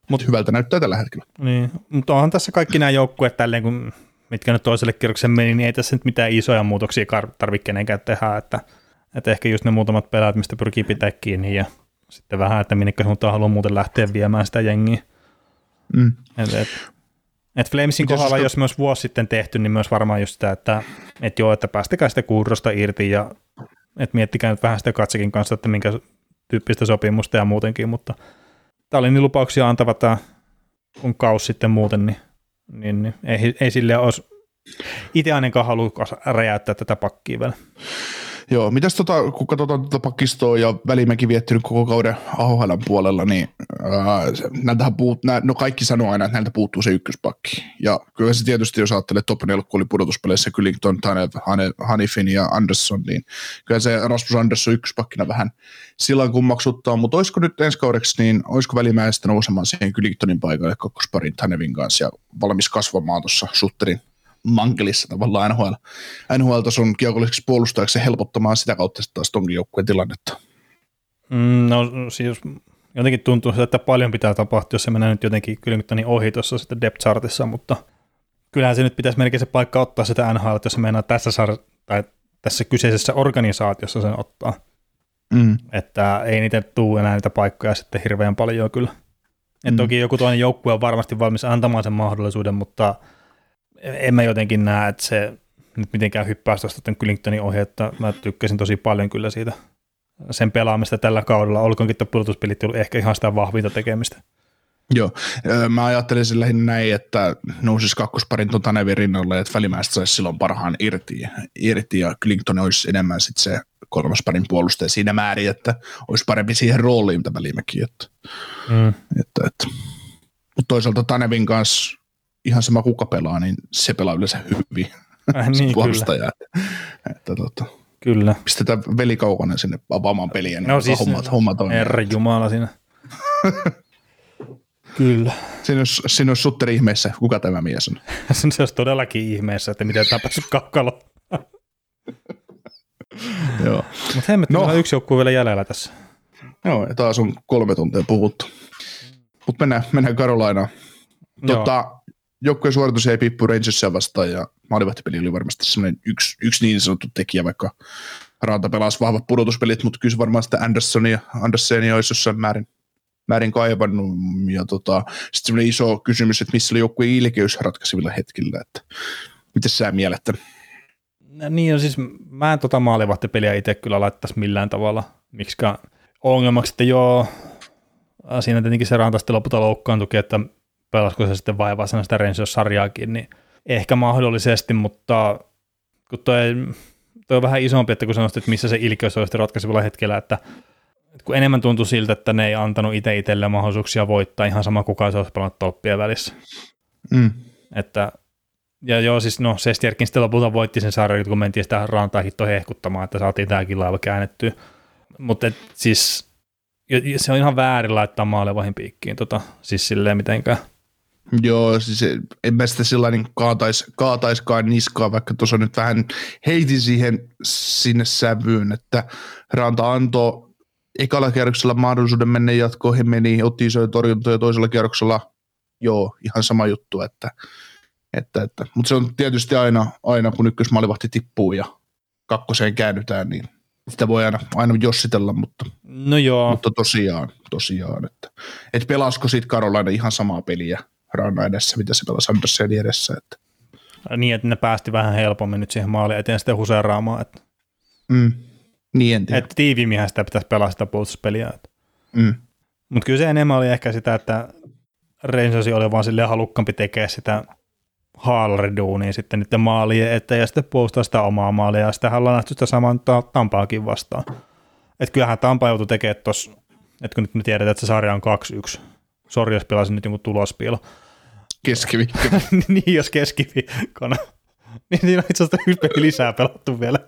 S1: Mutta hyvältä näyttää tällä hetkellä.
S2: Niin, mutta onhan tässä kaikki nämä joukkueet tälleen, kun mitkä nyt toiselle kierrokselle meni, niin ei tässä nyt mitään isoja muutoksia tarvitse kenenkään tehdä, että, että ehkä just ne muutamat pelaat, mistä pyrkii pitää kiinni ja sitten vähän, että minnekä suuntaan haluaa muuten lähteä viemään sitä jengiä.
S1: Mm.
S2: Et, et, et Flamesin
S1: Miten
S2: kohdalla,
S1: susta-
S2: jos myös vuosi sitten tehty, niin myös varmaan just sitä, että et joo, että päästäkää sitä kuurrosta irti ja että miettikää nyt vähän sitä katsekin kanssa, että minkä tyyppistä sopimusta ja muutenkin, mutta tämä oli niin lupauksia antava tämä kun kaus sitten muuten, niin, niin, niin ei, ei sille olisi itse ainakaan halua räjäyttää tätä pakkia vielä.
S1: Joo, mitäs tota, kun katsotaan tuota pakistoa ja Välimäki viettänyt koko kauden AHL puolella, niin ää, näiltähän puut, nää, no kaikki sanoo aina, että näiltä puuttuu se ykköspakki. Ja kyllä se tietysti, jos ajattelee top 4, kun oli pudotuspeleissä Kyllington, Tanev, Hanifin ja Andersson, niin kyllä se Rasmus Andersson ykköspakkina vähän silloin kummaksuttaa, mutta olisiko nyt ensi kaudeksi, niin olisiko Välimäestä nousemaan siihen Kyllingtonin paikalle kakkosparin Tanevin kanssa ja valmis kasvamaan tuossa Sutterin mankelissa tavallaan NHL, NHL-tason kiekolliseksi puolustajaksi ja helpottamaan sitä kautta sitten taas tonkin joukkueen tilannetta.
S2: Mm, no siis jotenkin tuntuu siltä, että paljon pitää tapahtua, jos se menee nyt jotenkin Kylingtonin ohi tuossa sitten depth chartissa, mutta kyllähän se nyt pitäisi melkein se paikka ottaa sitä NHL, jos se meinaa tässä, sar- tai tässä kyseisessä organisaatiossa sen ottaa.
S1: Mm.
S2: Että ei niitä tuu enää niitä paikkoja sitten hirveän paljon kyllä. Et
S1: Mm.
S2: Toki joku toinen joukkue on varmasti valmis antamaan sen mahdollisuuden, mutta en mä jotenkin näe, että se nyt mitenkään hyppää tuosta Kylingtonin ohi, että mä tykkäsin tosi paljon kyllä siitä sen pelaamista tällä kaudella, olkoonkin että pudotuspelit ollut ehkä ihan sitä vahvinta tekemistä.
S1: Joo, mä ajattelin sen lähinnä näin, että nousisi kakkosparin tuon Tanevin rinnalle, että välimäistä saisi silloin parhaan irti, irti ja Clinton olisi enemmän sitten se kolmas parin puolustaja siinä määrin, että olisi parempi siihen rooliin, mitä Välimäki. Että,
S2: Mm.
S1: että, että. Mutta toisaalta Tanevin kanssa ihan sama kuka pelaa, niin se pelaa yleensä hyvin
S2: Äh, niin, kyllä.
S1: Että, että, tota,
S2: kyllä.
S1: pistetään veli Kaukonen sinne avaamaan peliä, niin
S2: No siis-
S1: siis, homma, homma toimii.
S2: Herra Jumala siinä. kyllä.
S1: Siinä olisi, siinä olisi sutteri ihmeessä, kuka tämä mies on.
S2: se olisi todellakin ihmeessä, että miten tämä päässyt kakkalo.
S1: Joo.
S2: Mutta hemmetti,
S1: No.
S2: yksi joukkue vielä jäljellä tässä.
S1: Joo, ja taas on kolme tuntia puhuttu. Mutta mennään, mennään Carolinaan. Tota, joukkueen suoritus ei pippu Rangersia vastaan ja maalivahtipeli oli varmasti semmoinen yksi, yksi niin sanottu tekijä, vaikka Ranta pelasi vahvat pudotuspelit, mutta kyllä varmaan sitä Andersonia, Andersenia olisi jossain määrin, määrin kaivannut. Ja tota, sitten semmoinen iso kysymys, että missä oli joukkueen ilkeys ratkaisevilla hetkillä, että miten sä mielet?
S2: No Niin on siis, mä en tota maalivahtipeliä itse kyllä laittaisi millään tavalla. Miksikä ongelmaksi, että joo, siinä tietenkin se ranta sitten lopulta loukkaantuikin, että pelasko se sitten vaivaa sitä Rangers-sarjaakin, niin ehkä mahdollisesti, mutta kun toi, toi on vähän isompi, että kun sanoit, että missä se ilkeys olisi ratkaisevalla hetkellä, että että kun enemmän tuntui siltä, että ne ei antanut itse itselleen mahdollisuuksia voittaa ihan sama kuka se olisi pelannut tolppien välissä.
S1: Mm.
S2: Että Ja joo, siis no Sestierkin sitten lopulta voitti sen sarjan, kun mentiin sitä rantaa hitto hehkuttamaan, että saatiin tämäkin laiva käännettyä. Mutta siis se on ihan väärin laittaa maalevahin piikkiin, tota, siis silleen mitenkään.
S1: Joo, siis en mä sitä sillä niin kaatais, kaataiskaan niskaa, vaikka tuossa nyt vähän heitin siihen sinne sävyyn, että Ranta antoi ekalla kierroksella mahdollisuuden mennä jatkoon, he meni, otti isoja torjuntoja toisella kierroksella, joo, ihan sama juttu, että, että, että. mutta se on tietysti aina, aina kun ykkösmaalivahti tippuu ja kakkoseen käännytään, niin sitä voi aina, aina jossitella, mutta,
S2: no joo.
S1: mutta tosiaan, tosiaan että, että pelasko sitten Karolainen ihan samaa peliä Ranna edessä, mitä se pelasi Andersenin edessä. Että.
S2: Niin, että ne päästi vähän helpommin nyt siihen maaliin eteen sitten huseeraamaan. Että,
S1: mm. Niin en tiedä.
S2: Että tiiviimminhän sitä pitäisi pelaa sitä puolustuspeliä.
S1: Mm.
S2: Mutta kyllä se enemmän oli ehkä sitä, että Rangersi oli vaan silleen halukkampi tekemään sitä haalariduunia sitten niiden maalien eteen ja sitten puolustaa sitä omaa maalia ja sitten ollaan nähty sitä saman Tampaakin vastaan. Että kyllähän Tampa joutui tekemään tuossa, että kun nyt me tiedetään, että se sarja on 2-1, sori jos pelasin nyt jonkun tulospiilo.
S1: Keskiviikko.
S2: niin, jos keskiviikkona. niin siinä on itse asiassa yksi peli lisää pelattu vielä.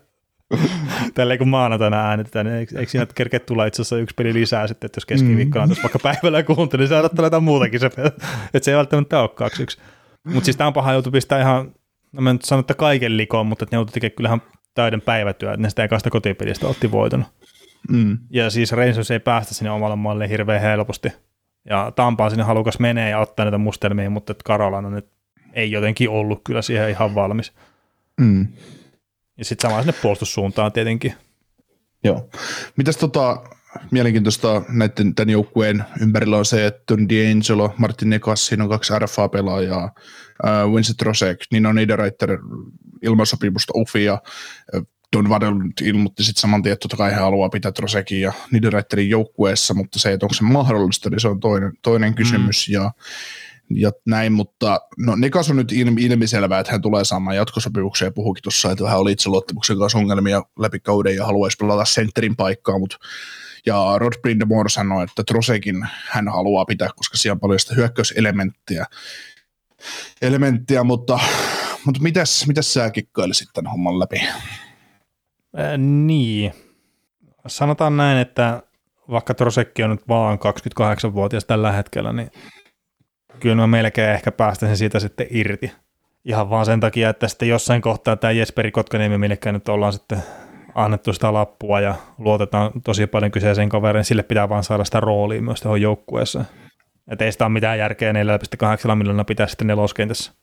S2: Tällä kun maanantaina äänitetään, niin eikö, eikö siinä kerkeä tulla itse asiassa yksi peli lisää sitten, että jos keskiviikkona mm. vaikka päivällä kuuntelin, niin se odottaa jotain muutakin se, että se ei välttämättä ole kaksi yksi. Mutta siis tämä paha joutu pistää ihan, no mä nyt sanon, että kaiken likoon, mutta ne joutui tekemään kyllähän täyden päivätyö, että ne sitä ekasta kotipelistä otti voiton.
S1: Mm.
S2: Ja siis Rangers ei päästä sinne omalle maalle hirveän helposti. Ja Tampaa sinne halukas menee ja ottaa niitä mustelmia, mutta Karolana nyt ei jotenkin ollut kyllä siihen ihan valmis.
S1: Mm.
S2: Ja sitten sama sinne puolustussuuntaan tietenkin.
S1: Joo. Mitäs tota, mielenkiintoista näiden tämän joukkueen ympärillä on se, että on D'Angelo, Martin Nekas, siinä on kaksi RFA-pelaajaa, uh, Vincent Rosek, Nino Niederreiter ilmasopimusta Ufi ja Don Vadel ilmoitti sitten saman tien, että totta kai he haluaa pitää Trosekin ja Niederreiterin joukkueessa, mutta se, että onko se mahdollista, niin se on toinen, toinen kysymys. Mm. Ja, ja näin, mutta no Nekas on nyt ilmi, ilmiselvää, että hän tulee saamaan jatkosopimuksia ja puhukin tuossa, että hän oli itse luottamuksen kanssa ongelmia läpi kauden ja haluaisi pelata sentterin paikkaa, mutta ja Rod Brindamore sanoi, että Trosekin hän haluaa pitää, koska siellä on paljon sitä hyökkäyselementtiä, elementtiä, mutta, mutta mitäs, mitäs sä kikkailisit tämän homman läpi?
S2: Äh, niin. Sanotaan näin, että vaikka Trosekki on nyt vaan 28-vuotias tällä hetkellä, niin kyllä mä melkein ehkä päästäisin siitä sitten irti. Ihan vaan sen takia, että sitten jossain kohtaa tämä Jesperi Kotkaniemi, millekään nyt ollaan sitten annettu sitä lappua ja luotetaan tosi paljon kyseiseen kaveriin, sille pitää vaan saada sitä roolia myös tuohon joukkueessa. Että ei sitä ole mitään järkeä 4,8 miljoonaa pitää sitten neloskentässä.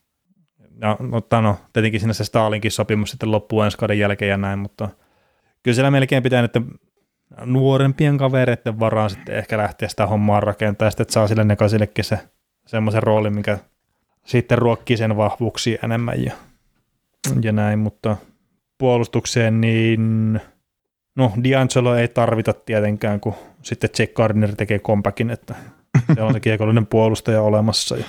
S2: Ja, mutta no, tietenkin siinä se Stalinkin sopimus sitten loppuu ensi kauden jälkeen ja näin, mutta kyllä siellä melkein pitää nyt nuorempien kavereiden varaan sitten ehkä lähteä sitä hommaa rakentamaan, sitten, että saa sille nekaisillekin se semmoisen roolin, mikä sitten ruokkii sen vahvuuksia enemmän ja, ja näin, mutta puolustukseen, niin no D'Angelo ei tarvita tietenkään, kun sitten Jack Gardner tekee kompakin, että se on se kiekollinen puolustaja olemassa. Ja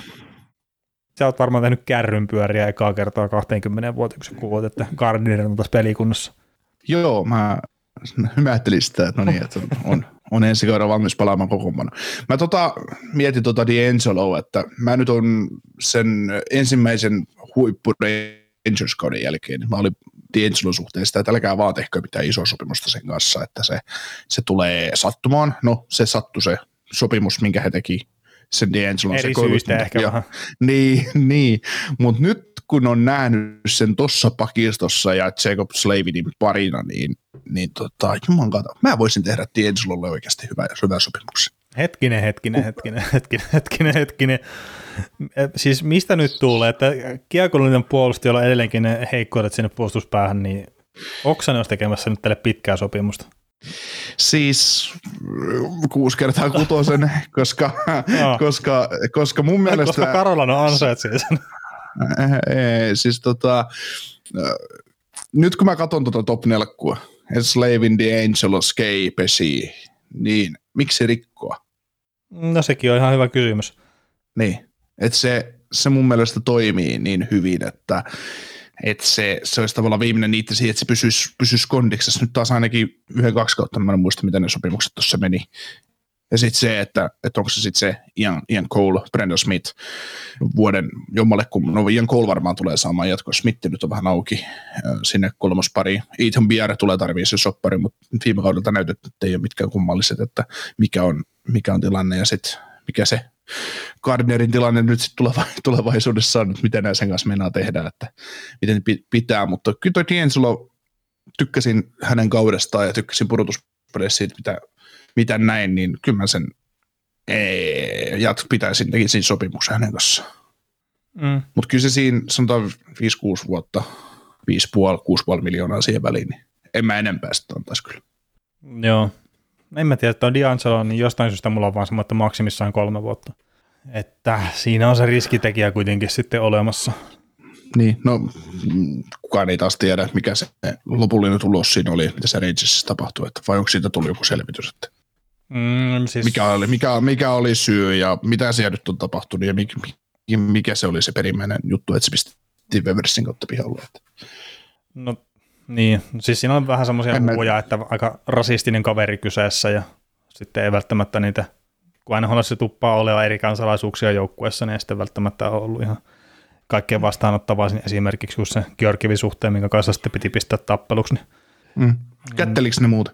S2: sä oot varmaan tehnyt kärryn pyöriä ekaa kertaa 20 vuotta, kun sä kuulet, että Gardner on taas pelikunnassa.
S1: Joo, mä, mä ajattelin sitä, että no niin, että on, on ensi kaudella valmis palaamaan kokoonpano. Mä tota, mietin tota D'Angelo, että mä nyt on sen ensimmäisen huippu Rangers-kauden jälkeen, mä olin D'Angelo suhteen sitä, että älkää vaan tehkö mitään isoa sopimusta sen kanssa, että se, se tulee sattumaan. No, se sattui se sopimus, minkä he teki sen D'Angelo.
S2: Eri syistä ehkä
S1: ja, vähän. Niin, niin. mutta nyt kun on nähnyt sen tuossa pakistossa ja Jacob Slavinin parina, niin, niin tota, juman kato, mä voisin tehdä D'Angelolle oikeasti hyvä, hyvä sopimuksen.
S2: Hetkinen, hetkinen, hetkinen, hetkinen, hetkinen, hetkinen. Siis mistä nyt tulee, että kiekollinen puolustaja on edelleenkin ne heikkoudet sinne puolustuspäähän, niin Oksanen olisi tekemässä nyt tälle pitkää sopimusta?
S1: Siis kuusi kertaa kutosen, koska, koska, koska mun mielestä...
S2: Koska Karolan on ansaitsee sen.
S1: Ei, siis tota, nyt kun mä katson tota top nelkkua, Slavin the Angel, Pesi, niin miksi rikkoa?
S2: No sekin on ihan hyvä kysymys.
S1: Niin, että se, se mun mielestä toimii niin hyvin, että että se, se olisi tavallaan viimeinen niitä siihen, että se pysyisi, pysyisi kondiksessa. Nyt taas ainakin yhden, kaksi kautta, mä en muista, miten ne sopimukset tuossa meni. Ja sitten se, että, että onko se sitten se Ian, Ian Cole, Brandon Smith vuoden jommalle, kun no Ian Cole varmaan tulee saamaan jatkoa, Smith nyt on vähän auki sinne kolmospari. Ethan Bier tulee tarvii se soppari, mutta viime kaudelta näytetty, että ei ole mitkään kummalliset, että mikä on, mikä on tilanne ja sitten mikä se Gardnerin tilanne nyt sit tuleva, tulevaisuudessa on, että miten näin sen kanssa meinaa tehdä, että miten pitää, mutta kyllä toi D'Angelo, tykkäsin hänen kaudestaan ja tykkäsin pudotuspeleissä siitä, mitä, mitä näin, niin kyllä mä sen ee, jat, pitäisin, tekisin sopimuksen hänen kanssaan. Mm. Mutta kyllä se siinä, sanotaan 5-6 vuotta, 5,5-6,5 miljoonaa siihen väliin, niin en mä enempää sitä antaisi kyllä.
S2: Joo, en mä tiedä, että on D'Angelo, niin jostain syystä mulla on vaan semmoinen, että maksimissaan kolme vuotta. Että siinä on se riskitekijä kuitenkin sitten olemassa.
S1: Niin, no kukaan ei taas tiedä, mikä se lopullinen tulos siinä oli, mitä se Rangersissa tapahtui, että vai onko siitä tullut joku selvitys, että mm, siis... mikä, oli, mikä, mikä oli syy ja mitä siellä nyt on tapahtunut ja mikä, mikä se oli se perimmäinen juttu, että se pisti Weversin kautta pihalle. Että...
S2: No niin, siis siinä on vähän semmoisia huuja, että aika rasistinen kaveri kyseessä ja sitten ei välttämättä niitä, kun aina se tuppaa olemaan eri kansalaisuuksia joukkueessa, niin ei sitten välttämättä ole ollut ihan kaikkein vastaanottavaa esimerkiksi just se Georgivin suhteen, minkä kanssa sitten piti pistää tappeluksi. Niin,
S1: mm. Kättelikö ne muuta?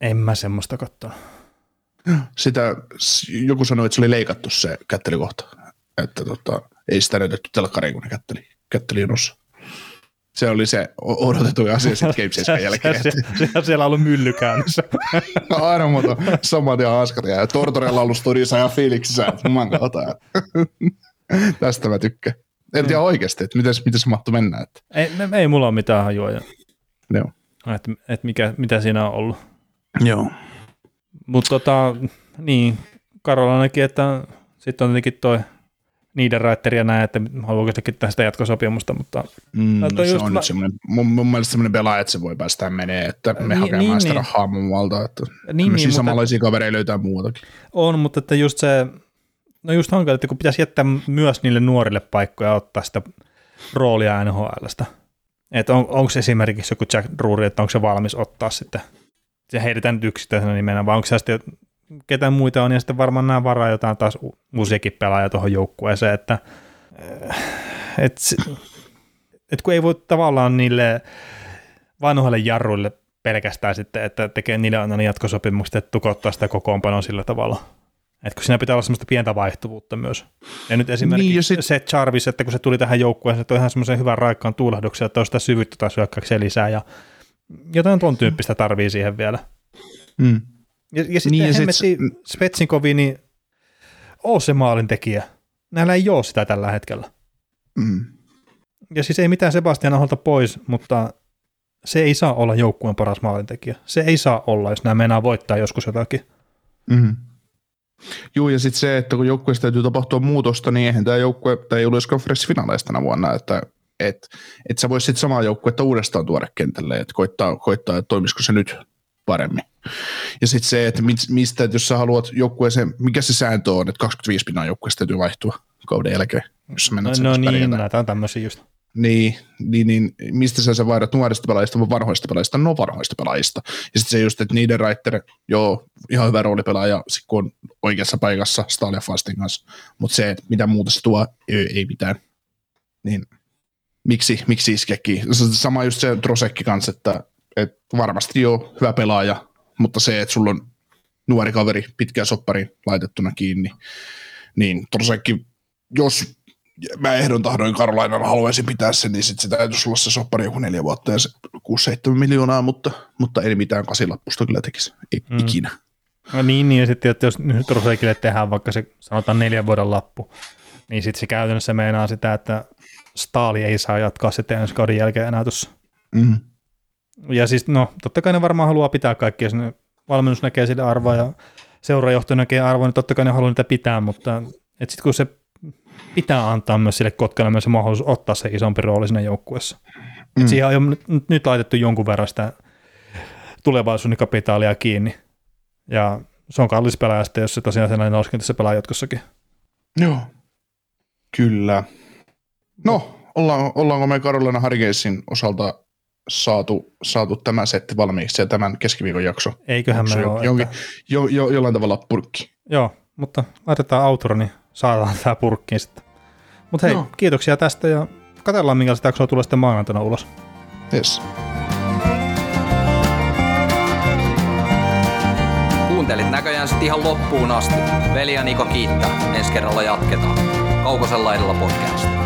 S2: En mä semmoista katsoa.
S1: Sitä, joku sanoi, että se oli leikattu se kättelikohta, että tota, ei sitä näytetty telkkariin, kun ne kätteli, kätteli jonossa se oli se odotettu asia sitten Game 7 jälkeen.
S2: Se, se, se, siellä on ollut mylly käynnissä.
S1: aina muuta, samat ja haaskat ja Tortorella ollut studiossa ja fiiliksissä, että kautta. Tästä mä tykkään. En tiedä oikeasti, että miten, miten se mahtui mennä. Että.
S2: Ei, ei mulla ole mitään hajua.
S1: Joo.
S2: Että, että mikä, mitä siinä on ollut.
S1: Joo.
S2: Mutta tota, niin, Karola näki, että sitten on tietenkin toi Niederreiteria näin, että haluaako sitäkin tästä jatkosopimusta, mutta...
S1: Mm, no, se on mä... nyt semmoinen, mun, mun mielestä semmoinen pelaaja, että se voi päästä menee, että me niin, hakemaan niin, sitä niin. rahaa muualta, että niin, niin, samanlaisia mutta, kavereita löytää muutakin.
S2: On, mutta että just se, no just hankala, että kun pitäisi jättää myös niille nuorille paikkoja ottaa sitä roolia NHLstä, että on, onko se esimerkiksi joku Jack Drury, että onko se valmis ottaa sitten, se heitetään nyt yksittäisenä nimenä, vai onko se sitten ketä muita on, ja sitten varmaan nämä varaa jotain taas uusiakin pelaajia tuohon joukkueeseen, että et, et kun ei voi tavallaan niille vanhoille jarruille pelkästään sitten, että tekee niille aina jatkosopimukset, että tukottaa sitä kokoonpanoa sillä tavalla. Et kun siinä pitää olla semmoista pientä vaihtuvuutta myös. Ja nyt esimerkiksi niin, sit... se Jarvis, että kun se tuli tähän joukkueeseen, se toi ihan semmoisen hyvän raikkaan tuulahduksen, että on sitä syvyyttä taas hyökkäykseen lisää, ja jotain tuon tyyppistä tarvii siihen vielä.
S1: Mm.
S2: Ja, ja sitten niin, hemmetti sit... Spetsinkovi, niin oo se maalintekijä. Näillä ei ole sitä tällä hetkellä.
S1: Mm.
S2: Ja siis ei mitään Sebastian Aholta pois, mutta se ei saa olla joukkueen paras maalintekijä. Se ei saa olla, jos nämä meinaa voittaa joskus jotakin.
S1: Mm. Joo, ja sitten se, että kun joukkueessa täytyy tapahtua muutosta, niin eihän tämä joukkue, tai ei ollut konferenssifinaaleista tänä vuonna, että et, et sä vois sitten samaa joukkuetta uudestaan tuoda kentälle, että koittaa, koittaa, että toimisiko se nyt paremmin. Ja sitten se, että mistä, että jos sä haluat joukkueeseen, mikä se sääntö on, että 25 pinnan joukkueesta täytyy vaihtua kauden jälkeen, jos sä
S2: no, no niin, näitä on tämmöisiä just.
S1: Niin, niin, niin, mistä sä sä vaihdat nuorista pelaajista vai vanhoista pelaajista? No vanhoista pelaajista. Ja sitten se just, että niiden Reiter, joo, ihan hyvä roolipelaaja, sit kun on oikeassa paikassa Stalia Fastin kanssa, mutta se, että mitä muuta se tuo, ei, ei mitään. Niin miksi, miksi iskekin? Sama just se Drosekki kanssa, että et varmasti jo hyvä pelaaja, mutta se, että sulla on nuori kaveri pitkään soppari laitettuna kiinni, niin tosiaankin, jos mä ehdon tahdoin Karolainan haluaisin pitää sen, niin sit se täytyisi olla se soppari joku neljä vuotta ja se 6-7 miljoonaa, mutta, mutta ei mitään kasilappusta kyllä tekisi mm. ikinä.
S2: No niin, niin ja sitten että jos nyt Rosekille tehdään vaikka se sanotaan neljän vuoden lappu, niin sitten se käytännössä meinaa sitä, että Staali ei saa jatkaa sitten ensi kauden jälkeen enää tuossa.
S1: Mm.
S2: Ja siis no, totta kai ne varmaan haluaa pitää kaikkia, jos valmennus näkee sille arvoa ja seurajohto näkee arvoa, niin totta kai ne haluaa niitä pitää, mutta sitten kun se pitää antaa myös sille Kotkalle myös se mahdollisuus ottaa se isompi rooli siinä joukkueessa. Mm. siihen on jo nyt, nyt laitettu jonkun verran sitä tulevaisuuden kapitaalia kiinni. Ja se on kallis pelaaja sitten, jos se tosiaan sellainen se pelaa jatkossakin.
S1: Joo, kyllä. No, ollaan, ollaanko me Carolina Hurricanesin osalta saatu, saatu tämä setti valmiiksi ja tämän keskiviikon jakso.
S2: Eiköhän me ole.
S1: Jonkin, että... jo, jo, jollain tavalla purkki.
S2: Joo, mutta laitetaan outro, niin saadaan tämä purkkiin sitten. Mutta hei, no. kiitoksia tästä ja katsellaan minkälaista jaksoa tulee sitten maanantaina ulos.
S1: Yes.
S3: Kuuntelit näköjään sitten ihan loppuun asti. Veli ja Niko kiittää. Ensi kerralla jatketaan. Kaukosella edellä podcast.